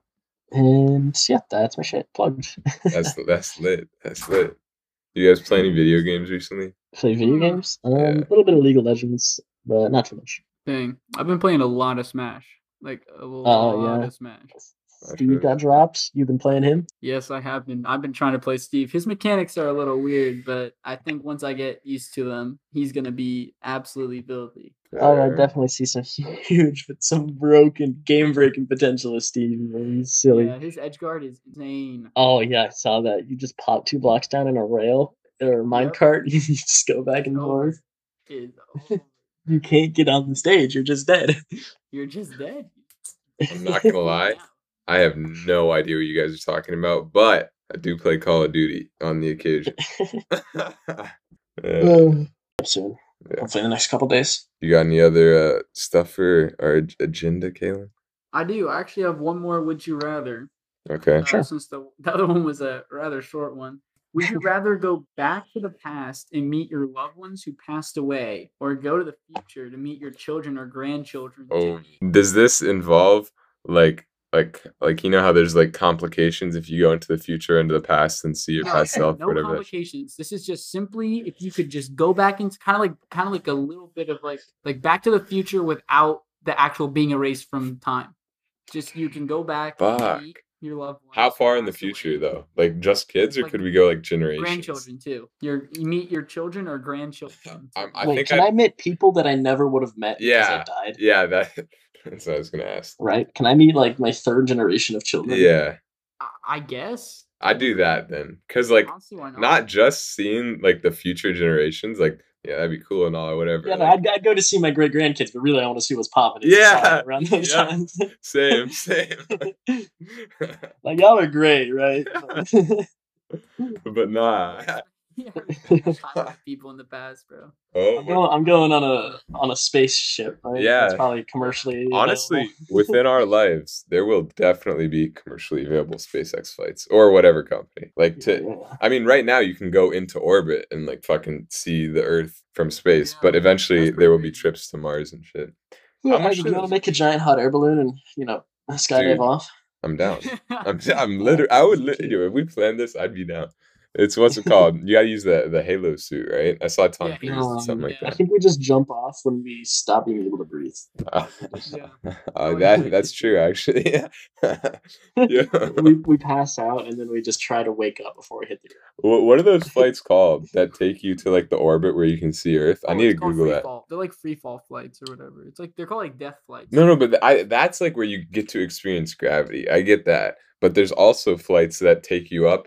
And yeah, that's my shit plugged. that's that's lit. That's lit. You guys play any video games recently? Play video Hmm. games. Um, Yeah. A little bit of League of Legends, but not too much. Dang, I've been playing a lot of Smash. Like a lot Oh, yeah. of Smash. Steve got dropped. You've been playing him. Yes, I have been. I've been trying to play Steve. His mechanics are a little weird, but I think once I get used to them, he's gonna be absolutely filthy. Oh, I definitely see some huge, but some broken, game-breaking potential with Steve. man. He's silly. Yeah, his edge guard is insane. Oh yeah, I saw that. You just pop two blocks down in a rail or a minecart, you just go back and forth. Is over. You can't get on the stage. You're just dead. You're just dead. I'm not gonna lie. I have no idea what you guys are talking about, but I do play Call of Duty on the occasion. Yeah. Soon. Yeah. Hopefully in the next couple days. You got any other uh, stuff for our ag- agenda, Kaylin? I do. I actually have one more. Would you rather? Okay. Uh, Sure. Since the, the other one was a rather short one. Would you rather go back to the past and meet your loved ones who passed away, or go to the future to meet your children or grandchildren? Oh, does this involve like like like you know how there's like complications if you go into the future into the past and see your No, past self no whatever? complications. This is just simply if you could just go back into kind of like kind of like a little bit of like like Back to the Future without the actual being erased from time. Just you can go back. and Fuck. Meet your loved ones. How far in the passed away. future though? Like just kids, or Like, could we go like generations? Grandchildren too. Your you meet your children or grandchildren. I'm- I Wait, think can I- I meet people that I never would have met because Yeah. I died? Yeah, that that's what I was gonna ask. Right? Can I meet like my third generation of children? Yeah, I, I guess. I do that then, cause like Honestly, not? not just seeing like the future generations, like yeah, that'd be cool and all, or whatever. Yeah, no, like, I'd, I'd go to see my great grandkids, but really I want to see what's popping. Yeah, around those yeah. times. same, same. like y'all are great, right? but nah. yeah, I like people in the past, bro. Oh, I'm going, I'm going on a on a spaceship. Right? Yeah. it's probably commercially. honestly, within our lives, there will definitely be commercially available SpaceX flights or whatever company. Like to, Yeah. I mean, right now you can go into orbit and like fucking see the Earth from space, Yeah, but eventually there will be trips to Mars and shit. Yeah, much you is- want to make a giant hot air balloon and you know skydive off? I'm down. I'm, I'm literally. I would. Li- yo, if we planned this, I'd be down. It's what's it called? You gotta use the the Halo suit, right? I saw Tom Yeah, Cruise Halo did something like yeah. I think we just jump off when we stop being able to breathe. Uh, Yeah. uh, Oh, that that's true, actually. yeah. we we pass out and then we just try to wake up before we hit the ground. What what are those flights called that take you to like the orbit where you can see Earth? I Oh, need to Google that. Fall. They're like free fall flights or whatever. It's like they're called like death flights. No, no, but I that's like where you get to experience gravity. I get that, but there's also flights that take you up,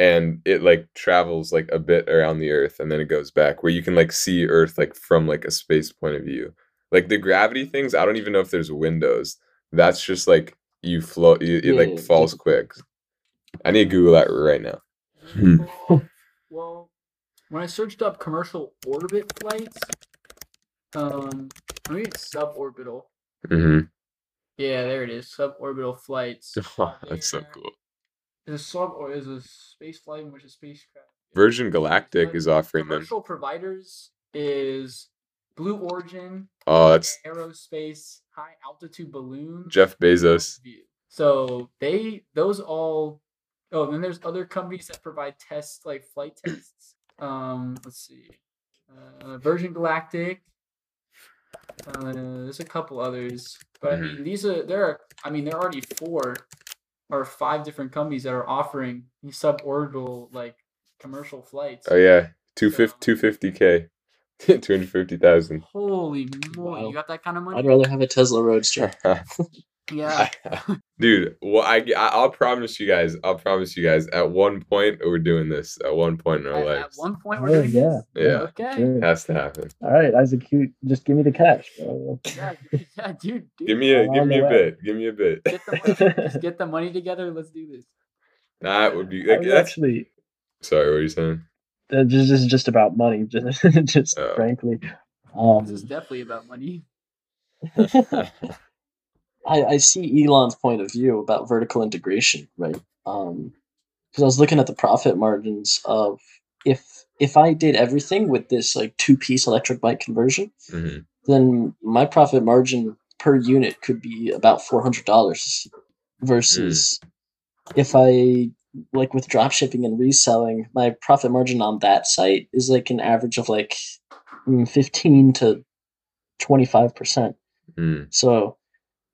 and it like travels like a bit around the Earth, and then it goes back, where you can like see Earth like from like a space point of view. Like the gravity things, I don't even know if there's windows. That's just like you float, you, it like yeah, falls quick. I need to Google that right now. well, when I searched up commercial orbit flights, um, maybe it's suborbital. hmm Yeah, there it is. Suborbital flights. That's so cool. Is a sub or is a space flight in which a spacecraft. Virgin Galactic is offering them. commercial providers is Blue Origin, Oh, that's aerospace, high altitude balloon. Jeff Bezos. So they those all oh and then there's other companies that provide tests like flight tests. Um let's see. Uh, Virgin Galactic. Uh, there's a couple others. But I Mhm. mean these are there are I mean there are already four or five different companies that are offering these suborbital like commercial flights. Oh yeah, two So- fifty two fifty k, two hundred fifty thousand. Holy moly, Wow. you got that kind of money? I'd rather have a Tesla Roadster. yeah. Dude, well, I, I I'll promise you guys. I'll promise you guys. At one point, we're doing this. At one point in our At, at one point we're Oh, doing yeah. this? Yeah. Okay. Sure. has to happen. All right, Isaac, you just give me the cash, bro. Yeah, yeah, dude, dude. Give me a I'm give me a way. bit. Give me a bit. get the money, just get the money together. Let's do this. that would be like was actually, Sorry, what are you saying? uh, this is just about money, just, just Oh. frankly. This is Um, definitely about money. I, I see Elon's point of view about vertical integration, right? Um, because I was looking at the profit margins of if if I did everything with this like two piece electric bike conversion, hmm then my profit margin per unit could be about four hundred dollars, versus if I like with drop shipping and reselling, my profit margin on that site is like an average of like mm, fifteen to twenty five percent. Mm. So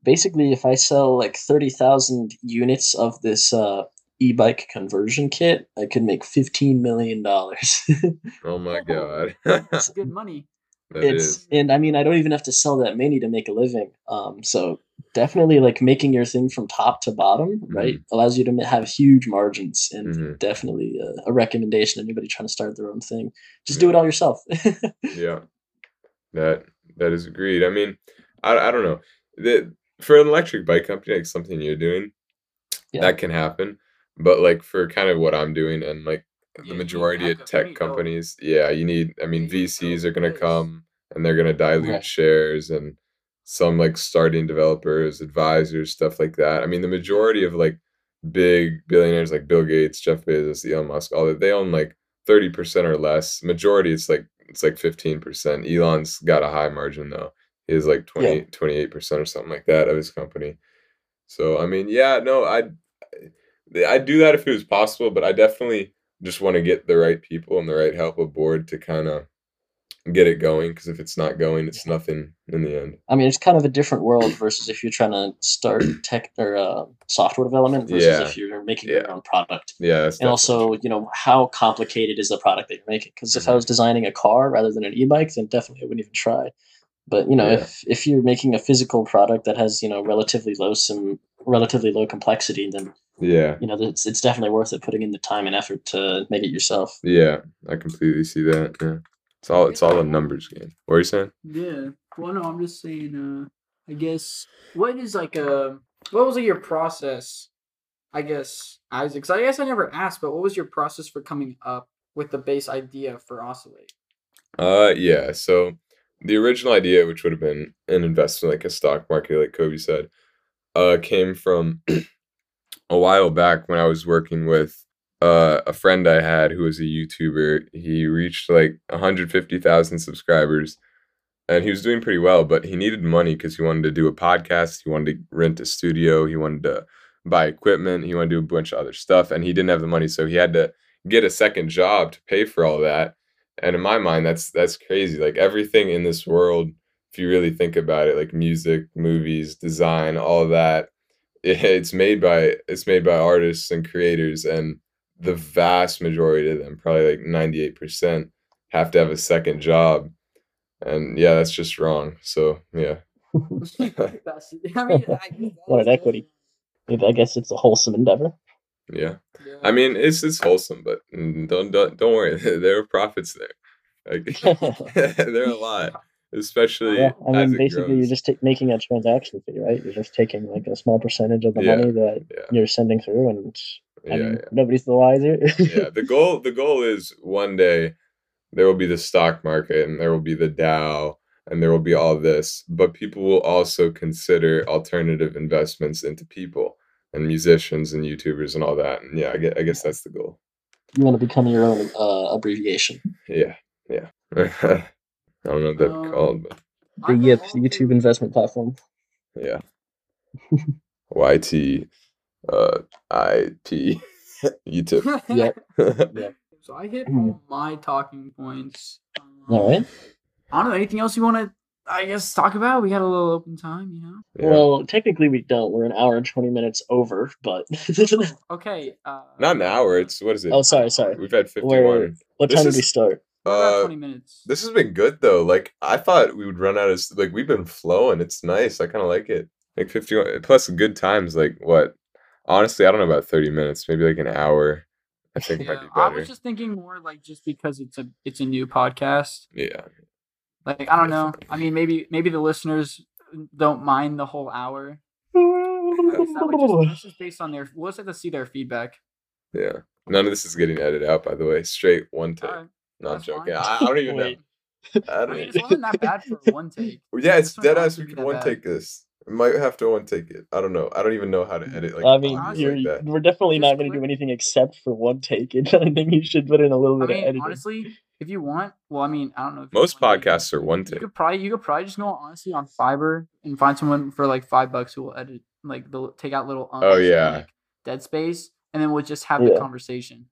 basically, if I sell like 30,000 units of this uh, e bike conversion kit, I could make $15 million. Oh my god. That's good money. That it's, is. and I mean, I don't even have to sell that many to make a living. Um, so definitely like making your thing from top to bottom, right, allows you to have huge margins and Mhm. definitely a, a recommendation. Anybody trying to start their own thing, just do it all yourself. Yeah, that that is agreed. I mean, I, I don't know. The, for an electric bike company, like something you're doing, Yeah. that can happen. But like for kind of what I'm doing and like Yeah, the majority of tech companies, yeah, you need. I mean, VCs are gonna come and they're gonna dilute Right. shares, and some like starting developers, advisors, stuff like that. I mean, the majority of like big billionaires like Bill Gates, Jeff Bezos, Elon Musk, all that they own like 30% or less. Majority it's like it's like 15%. Elon's got a high margin though. Has like 20 Yeah. 28% or something like that of his company. So I mean, yeah, no, I I'd do that if it was possible, but I definitely just want to get the right people and the right help aboard to kind of get it going because if it's not going, it's nothing in the end. I mean, it's kind of a different world versus if you're trying to start tech or uh, software development versus Yeah. if you're making Yeah. your own product. Yeah, And definitely also, you know, how complicated is the product that you're making? Because if I was designing a car rather than an e-bike, then definitely I wouldn't even try. But you know, Yeah. if if you're making a physical product that has you know relatively low some relatively low complexity, then yeah, you know it's it's definitely worth it putting in the time and effort to make it yourself. yeah. I completely see that. Yeah, it's all it's all a numbers game. What are you saying? Yeah. Well, no, I'm just saying. Uh, I guess what is like a what was like your process? I guess Isaac. 'cause I guess I never asked, but what was your process for coming up with the base idea for Oscillate? Uh, yeah. So the original idea, which would have been an investment like a stock market, like Coby said, uh, came from a while back when I was working with uh, a friend I had who was a YouTuber. He reached like 150,000 subscribers and he was doing pretty well, but he needed money because he wanted to do a podcast. He wanted to rent a studio. He wanted to buy equipment. He wanted to do a bunch of other stuff and he didn't have the money. So he had to get a second job to pay for all that and in my mind that's that's crazy like everything in this world if you really think about it like music movies design all of that it, it's made by it's made by artists and creators and the vast majority of them probably like 98% have to have a second job and yeah that's just wrong so yeah I mean, I, What an equity. I guess it's a wholesome endeavor. Yeah Yeah. i mean it's it's wholesome but mm, don't don't, don't worry there are profits there like there are a lot especially Yeah, I mean, it basically, you're just ta- making a transaction fee, right? You're just taking like a small percentage of the Yeah, money that yeah. you're sending through, and I yeah, mean, yeah. nobody's the wiser. yeah the goal the goal is one day there will be the stock market and there will be the dow and there will be all this but people will also consider alternative investments into people and musicians and youtubers and all that and yeah i guess, I guess that's the goal You want to become your own uh, abbreviation. yeah yeah i don't know what that'd Um, called but The YIP, YouTube investment platform. yeah yt uh ip youtube Yeah. So I hit Hmm. all my talking points. Um, All right. I don't know. Anything else you want to, I guess, talk about? We got a little open time, you know? Yeah. Well, technically we don't. We're an hour and twenty minutes over, but Okay. Uh, not an hour it's what is it oh, sorry, sorry. we've had 51 Where- What This time did is- we start? we're about uh 20 minutes. This has been good though. Like I thought we would run out of like we've been flowing. It's nice. I kind of like it. Like 51 plus good times like what? Honestly, I don't know about 30 minutes, maybe like an hour. I think yeah, might be I was just thinking more like just because it's a it's a new podcast. Yeah. Like I don't know. I mean, maybe maybe the listeners don't mind the whole hour. I guess that just, that's just based on their. We'll just have to see their feedback. Yeah. None of this is getting edited out by the way. Straight one take. All right. no, joking. I, I don't even know. I I don't mean, even it wasn't that bad for one take. Yeah, it's dead might ass. We be could that one bad. take this. We might have to one take it. I don't know. I don't even know how to edit like I mean, you're, like that. we're definitely Just not going to do anything except for one take. And I think you should put in a little I bit of editing. honestly, if you want, well, I mean, I don't know. If Most want to, podcasts are one You could probably you could probably just go honestly on Fiverr and find someone for like five bucks who will edit like they'll take out little ums Oh, and, yeah. like, dead space and then we'll just have the conversation.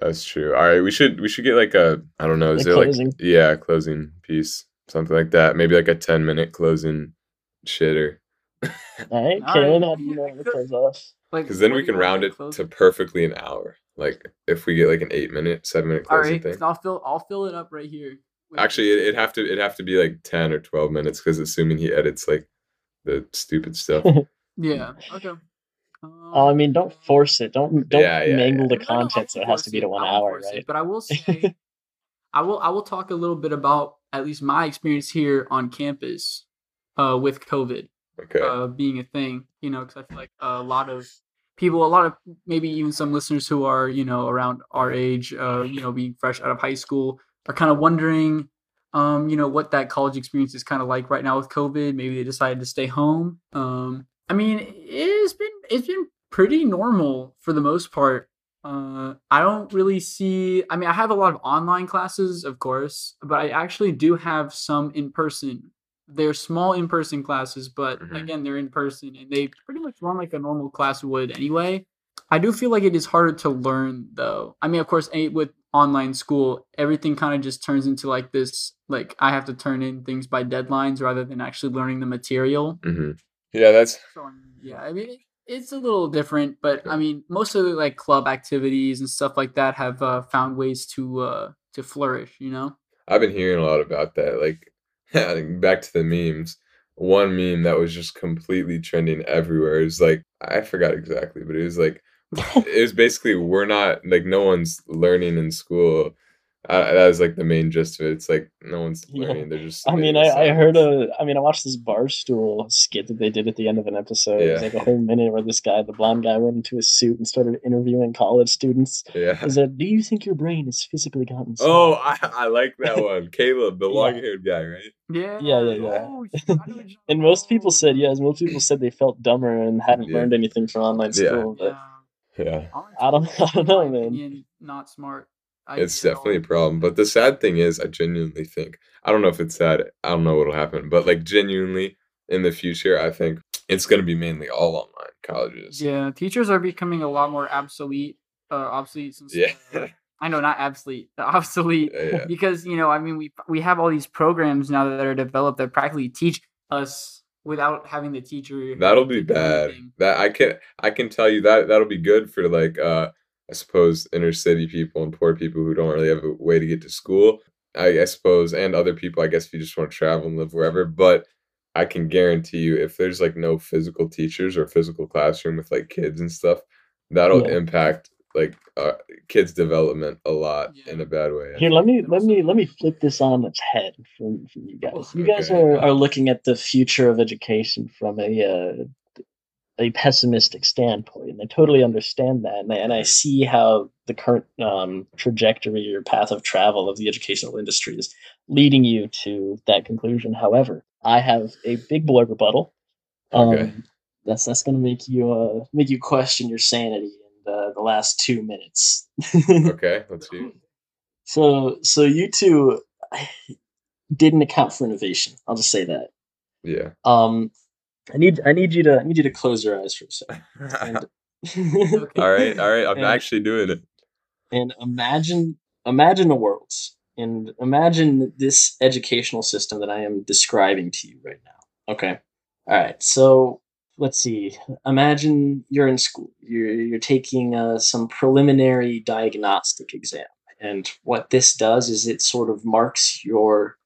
That's true. All right, we should we should get like a I don't know, is A there closing. like yeah, closing piece, something like that. Maybe like a ten minute closing shitter, All right, All Kaylin, right. how do you want to close us? Like because then we can round it close to perfectly an hour. Like if we get like an eight minute, seven minute closing right, thing. I'll fill I'll fill it up right here. Actually, it, it'd have to it'd have to be like ten or twelve minutes, because assuming he edits like the stupid stuff. yeah. Okay. Oh, I mean, don't force it. Don't don't Yeah, yeah, mangle yeah. the No, no, content so it has to be to one hour, force it, right? But I will say, I will I will talk a little bit about at least my experience here on campus, uh, with COVID. Okay. uh, being a thing, you know, because I feel like a lot of people, a lot of maybe even some listeners who are, you know, around our age, uh, you know, being fresh out of high school, are kind of wondering um, you know, what that college experience is kind of like right now with COVID. Maybe they decided to stay home. Um, I mean, it's been it's been pretty normal for the most part. Uh, I don't really see. I mean, I have a lot of online classes, of course, but I actually do have some in person. They're small in person classes, but Mhm. again, they're in person and they pretty much run like a normal class would anyway. I do feel like it is harder to learn though. I mean, of course, with online school, everything kind of just turns into like this like I have to turn in things by deadlines rather than actually learning the material. hmm Yeah, that's So yeah, I mean it's a little different, but I mean most of the like club activities and stuff like that have uh, found ways to uh to flourish. You know. I've been hearing a lot about that. Like, back to the memes. One meme that was just completely trending everywhere is like I forgot exactly, but it was like it was basically we're not like no one's learning in school. Uh, that was like the main gist of it. It's like no one's Yeah. learning; they're just. I mean, I, I heard a. I mean, I watched this barstool skit that they did at the end of an episode. It was Yeah. like a whole minute where this guy, the blonde guy, went into his suit and started interviewing college students. Yeah. He said, "Do you think your brain is physically gotten?" Oh. I, I like that one. Caleb, the Yeah. long-haired guy, right? Yeah. Yeah, yeah, yeah. Oh, shit, I know what you're and most people said, yes, most people said they felt dumber and hadn't Yeah. learned anything from online Yeah. school. But Yeah. Yeah. I don't- school I don't know, my man. Not smart. It's idea at all. definitely a problem. But the sad thing is, I genuinely think I don't know if it's sad. I don't know what'll happen, but like genuinely in the future, I think it's gonna be mainly all online colleges. Yeah, teachers are becoming a lot more obsolete. Uh, obsolete. Since, Yeah. uh, I know, not obsolete. Obsolete. Yeah, yeah. because you know, I mean, we we have all these programs now that are developed that practically teach us without having the teacher. That'll be bad. anything. That I can I can tell you that that'll be good for like uh I suppose inner city people and poor people who don't really have a way to get to school. I, I suppose and other people I guess if you just want to travel and live wherever. But I can guarantee you if there's like no physical teachers or physical classroom with like kids and stuff, that'll Yeah. impact like uh, kids' development a lot Yeah. in a bad way. Here, let me let me let me flip this on its head from, from you guys. You guys Okay. are, are looking at the future of education from a uh, a pessimistic standpoint, and I totally understand that, and I, and I see how the current um, trajectory or path of travel of the educational industry is leading you to that conclusion. However, I have a big boy rebuttal. Um, Okay. That's that's going to make you uh, make you question your sanity in the, the last two minutes. Okay, let's see. So, so you two didn't account for innovation. I'll just say that. Yeah. Um, I need, I need you to, I need you to close your eyes for a second. And, Okay. all right, all right. I'm And- actually doing it. and imagine, imagine a world, and imagine this educational system that I am describing to you right now. Okay. All right. So let's see. Imagine you're in school. You're you're taking uh, some preliminary diagnostic exam, and what this does is it sort of marks your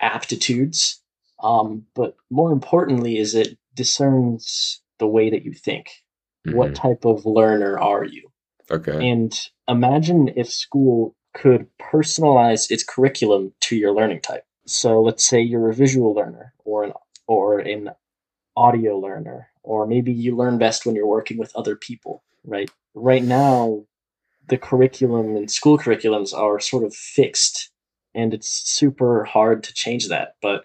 aptitudes. Um, but more importantly, is it discerns the way that you think. What Mhm. type of learner are you? Okay. And imagine if school could personalize its curriculum to your learning type. So let's say you're a visual learner or an or an audio learner, or maybe you learn best when you're working with other people, right? Right now, the curriculum and school curriculums are sort of fixed and it's super hard to change that. But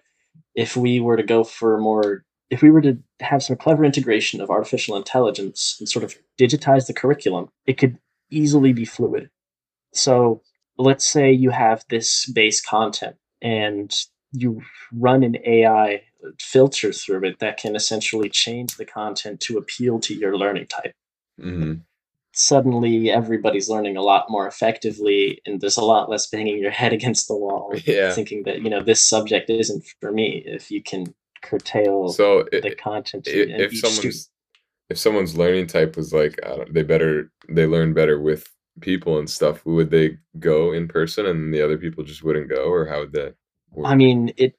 if we were to go for more if we were to have some clever integration of artificial intelligence and sort of digitize the curriculum, it could easily be fluid. So let's say you have this base content and you run an AI filter through it that can essentially change the content to appeal to your learning type. hmm Suddenly, everybody's learning a lot more effectively, and there's a lot less banging your head against the wall, Yeah. thinking that you know this subject isn't for me. If you can curtail So i- the content i- to if someone's student. if someone's learning type was like I don't, they better they learn better with people and stuff would they go in person and the other people just wouldn't go or how would that work I mean, it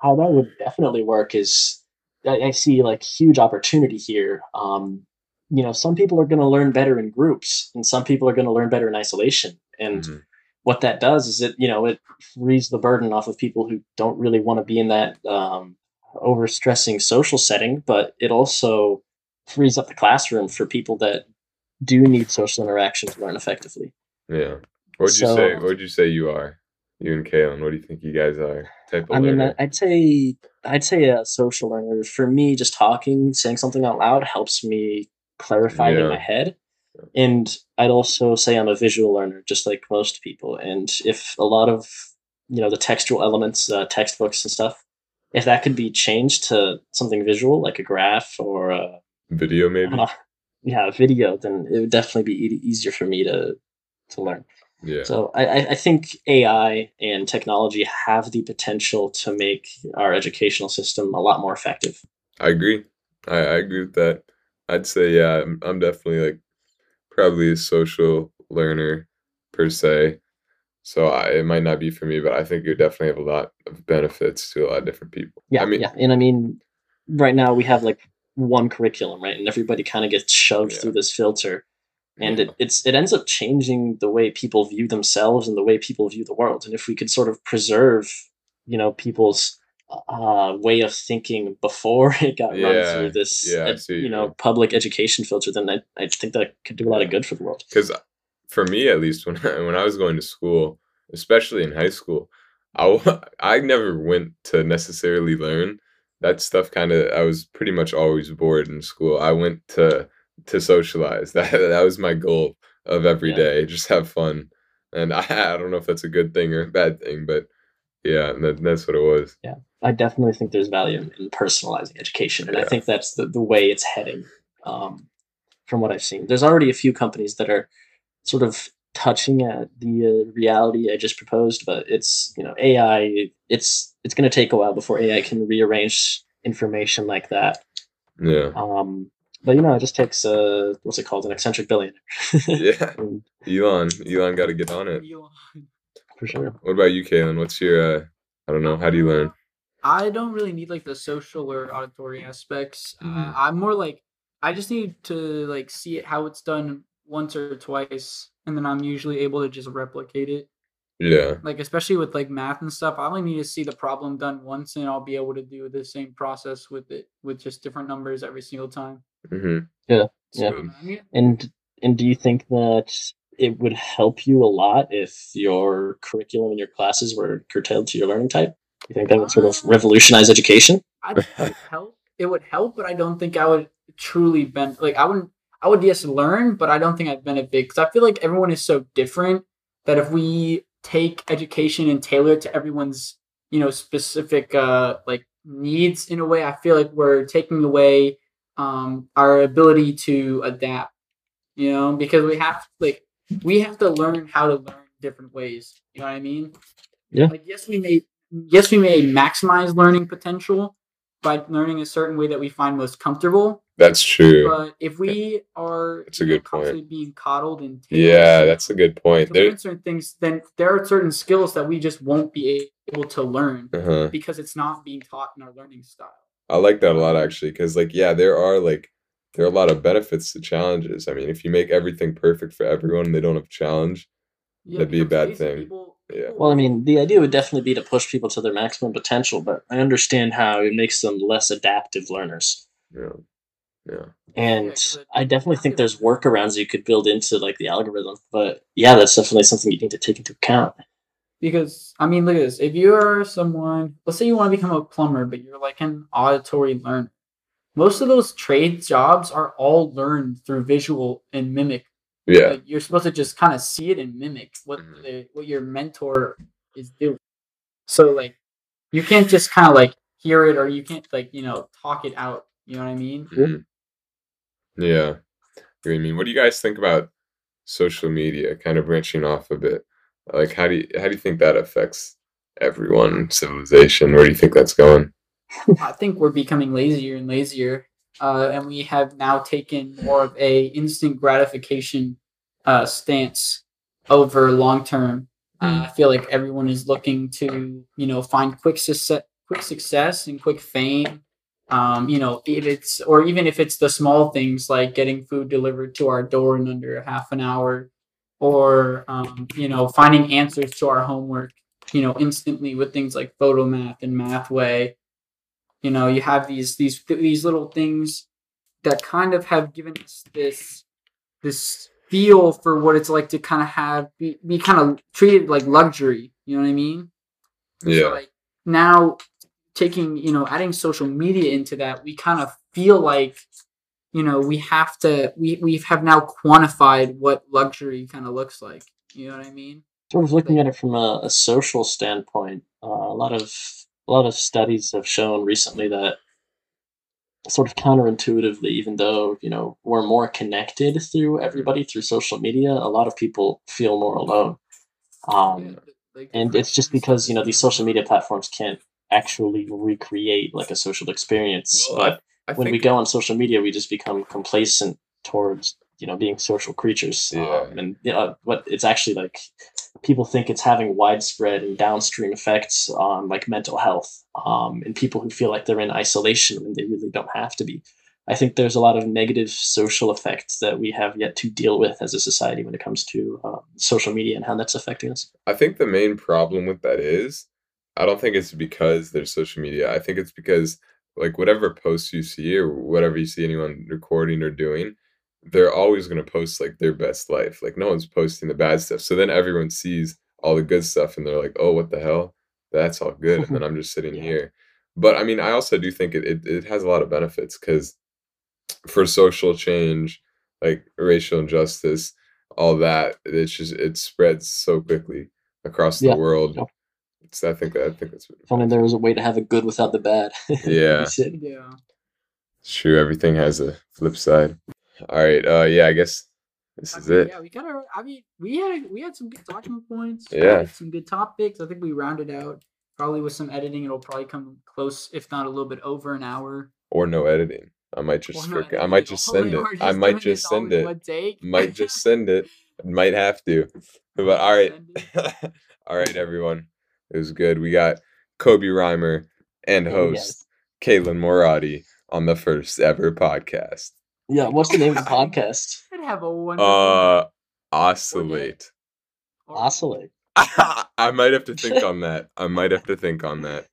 how that would definitely work is I, I see like huge opportunity here. Um, you know, some people are going to learn better in groups, and some people are going to learn better in isolation. And Mhm. what that does is it, you know, it frees the burden off of people who don't really want to be in that um, overstressing social setting, but it also frees up the classroom for people that do need social interaction to learn effectively. yeah what would you say what would you say you are You and Kalen, what do you think you guys are? Type of I mean, learner? I'd say I'd say a social learner. For me, just talking, saying something out loud helps me clarify it Yeah. in my head. And I'd also say I'm a visual learner, just like most people. And if a lot of you know the textual elements, uh, textbooks and stuff, if that could be changed to something visual, like a graph or a, Video maybe? uh, yeah, a video, then it would definitely be e- easier for me to to learn. yeah. So I, I- I think AI and technology have the potential to make our educational system a lot more effective. I agree. I, I agree with that. I'd say yeah, I'm, I'm definitely like probably a social learner per se. So I, it might not be for me, but I think would definitely have a lot of benefits to a lot of different people. Yeah, I mean, yeah, and I mean, right now we have like one curriculum, right, and everybody kind of gets shoved Yeah. through this filter, and Yeah. it, it's it ends up changing the way people view themselves and the way people view the world. And if we could sort of preserve, you know, people's uh, way of thinking before it got run through this, yeah, ed- see you you know, mean. public education filter, then I, I think that could do a lot of good for the world. because for me at least when I, when I was going to school especially in high school I I never went to necessarily learn. That stuff kind of I was pretty much always bored in school. I went to to socialize. That that was my goal of every Yeah. day just have fun. And I, I don't know if that's a good thing or a bad thing but yeah that, that's what it was. Yeah, I definitely think there's value in, in personalizing education, and I think that's the, the way it's heading. Um, from what I've seen, there's already a few companies that are sort of touching at the uh, reality I just proposed, but it's you know AI. It's it's going to take a while before AI can rearrange information like that. yeah Um, but you know, it just takes uh, what's it called, an eccentric billionaire. yeah And Elon Elon got to get on it Elon. for sure. what about you Kaylin what's your uh I don't know how do you learn I don't really need like the social or auditory aspects. Uh, Mhm. I'm more like I just need to like see it how it's done once or twice, and then I'm usually able to just replicate it. yeah Like especially with like math and stuff, I only need to see the problem done once, and I'll be able to do the same process with it with just different numbers every single time. mm-hmm. Yeah, It's yeah. good. I mean, And and do you think that it would help you a lot if your curriculum and your classes were curtailed to your learning type? You think that would sort of Uh, revolutionize education? I think it would help. It would help, but I don't think I would truly ben like I wouldn't I would yes learn, but I don't think I'd benefit because I feel like everyone is so different that if we take education and tailor it to everyone's you know specific uh like needs in a way, I feel like we're taking away um our ability to adapt. You know, because we have like we have to learn how to learn different ways. You know what I mean? Yeah. Like yes, we may yes we may maximize learning potential by learning a certain way that we find most comfortable. That's true. But if we are That's a you know, good point. being coddled and tailored Yeah, that's a good point. to There, learn certain things, then there are certain skills that we just won't be able to learn uh-huh. because it's not being taught in our learning style. I like that a lot actually, because like yeah, there are like there are a lot of benefits to challenges. I mean, if you make everything perfect for everyone and they don't have challenge, Yeah, That'd be a bad thing. people- Yeah. Well, I mean, the idea would definitely be to push people to their maximum potential, but I understand how it makes them less adaptive learners. yeah, yeah, And I definitely think there's workarounds you could build into like the algorithm. But yeah, that's definitely something you need to take into account. Because I mean, look at this. If you're someone, let's say you want to become a plumber, but you're like an auditory learner, most of those trade jobs are all learned through visual and mimic. yeah, Like you're supposed to just kind of see it and mimic what Mhm. the what your mentor is doing. So like, you can't just kind of like hear it, or you can't like you know talk it out. You know what I mean? mhm. Yeah. I mean, what do you guys think about social media? Kind of branching off a bit. Like, how do you how do you think that affects everyone, civilization? Where do you think that's going? I think we're becoming lazier and lazier, uh, and we have now taken more of a instant gratification uh, stance over long term. Uh, I feel like everyone is looking to you know find quick success, quick success and quick fame. Um, you know, if it's or even if it's the small things like getting food delivered to our door in under a half an hour, or um, you know finding answers to our homework, you know, instantly with things like Photomath and Mathway you know you have these these these little things that kind of have given us this this feel for what it's like to kind of have be, be kind of treated like luxury. You know what I mean? Yeah. So like now taking, you know, adding social media into that, we kind of feel like, you know, we have to we we have now quantified what luxury kind of looks like. You know what I mean? Sort of looking at it from a, a social standpoint, uh, a lot of a lot of studies have shown recently that sort of counterintuitively, even though you know we're more connected through everybody through social media, a lot of people feel more alone. Um, Yeah, like and it's just because you know these social media platforms can't actually recreate like a social experience. Well, but I when we go on social media we just become complacent towards you know being social creatures. Yeah. um, and you know, what it's actually like people think it's having widespread and downstream effects on like mental health um, and people who feel like they're in isolation when they really don't have to be. I think there's a lot of negative social effects that we have yet to deal with as a society when it comes to um, social media and how that's affecting us. I think the main problem with that is I don't think it's because there's social media. I think it's because like whatever posts you see or whatever you see anyone recording or doing, they're always going to post like their best life. Like no one's posting the bad stuff. So then everyone sees all the good stuff and they're like, "Oh, what the hell? That's all good." And then I'm just sitting Yeah. here. But I mean, I also do think it it, it has a lot of benefits cuz for social change, like racial injustice, all that, it's just it spreads so quickly across the Yeah, world. yeah. So I think I think that's what if only there was a way to have a good without the bad Yeah. That's. Yeah. It's true. Everything has a flip side. All right. Uh, yeah. I guess this I is mean, it. Yeah, we got our. I mean, we had we had some good talking points. Yeah. some good topics. I think we rounded out. Probably with some editing, it'll probably come close, if not a little bit over an hour. Or no editing. I might just. Or no I might just send it. we're I might just send it. one take. Might just send it. Might have to. But all right. all right, everyone. It was good. We got Coby Reimer and Oh, host Kaylin Morati on the first ever podcast. Yeah, what's the name of the podcast? I'd have a wonderful. Uh, oscillate. Oscillate. I might have to think on that. I might have to think on that.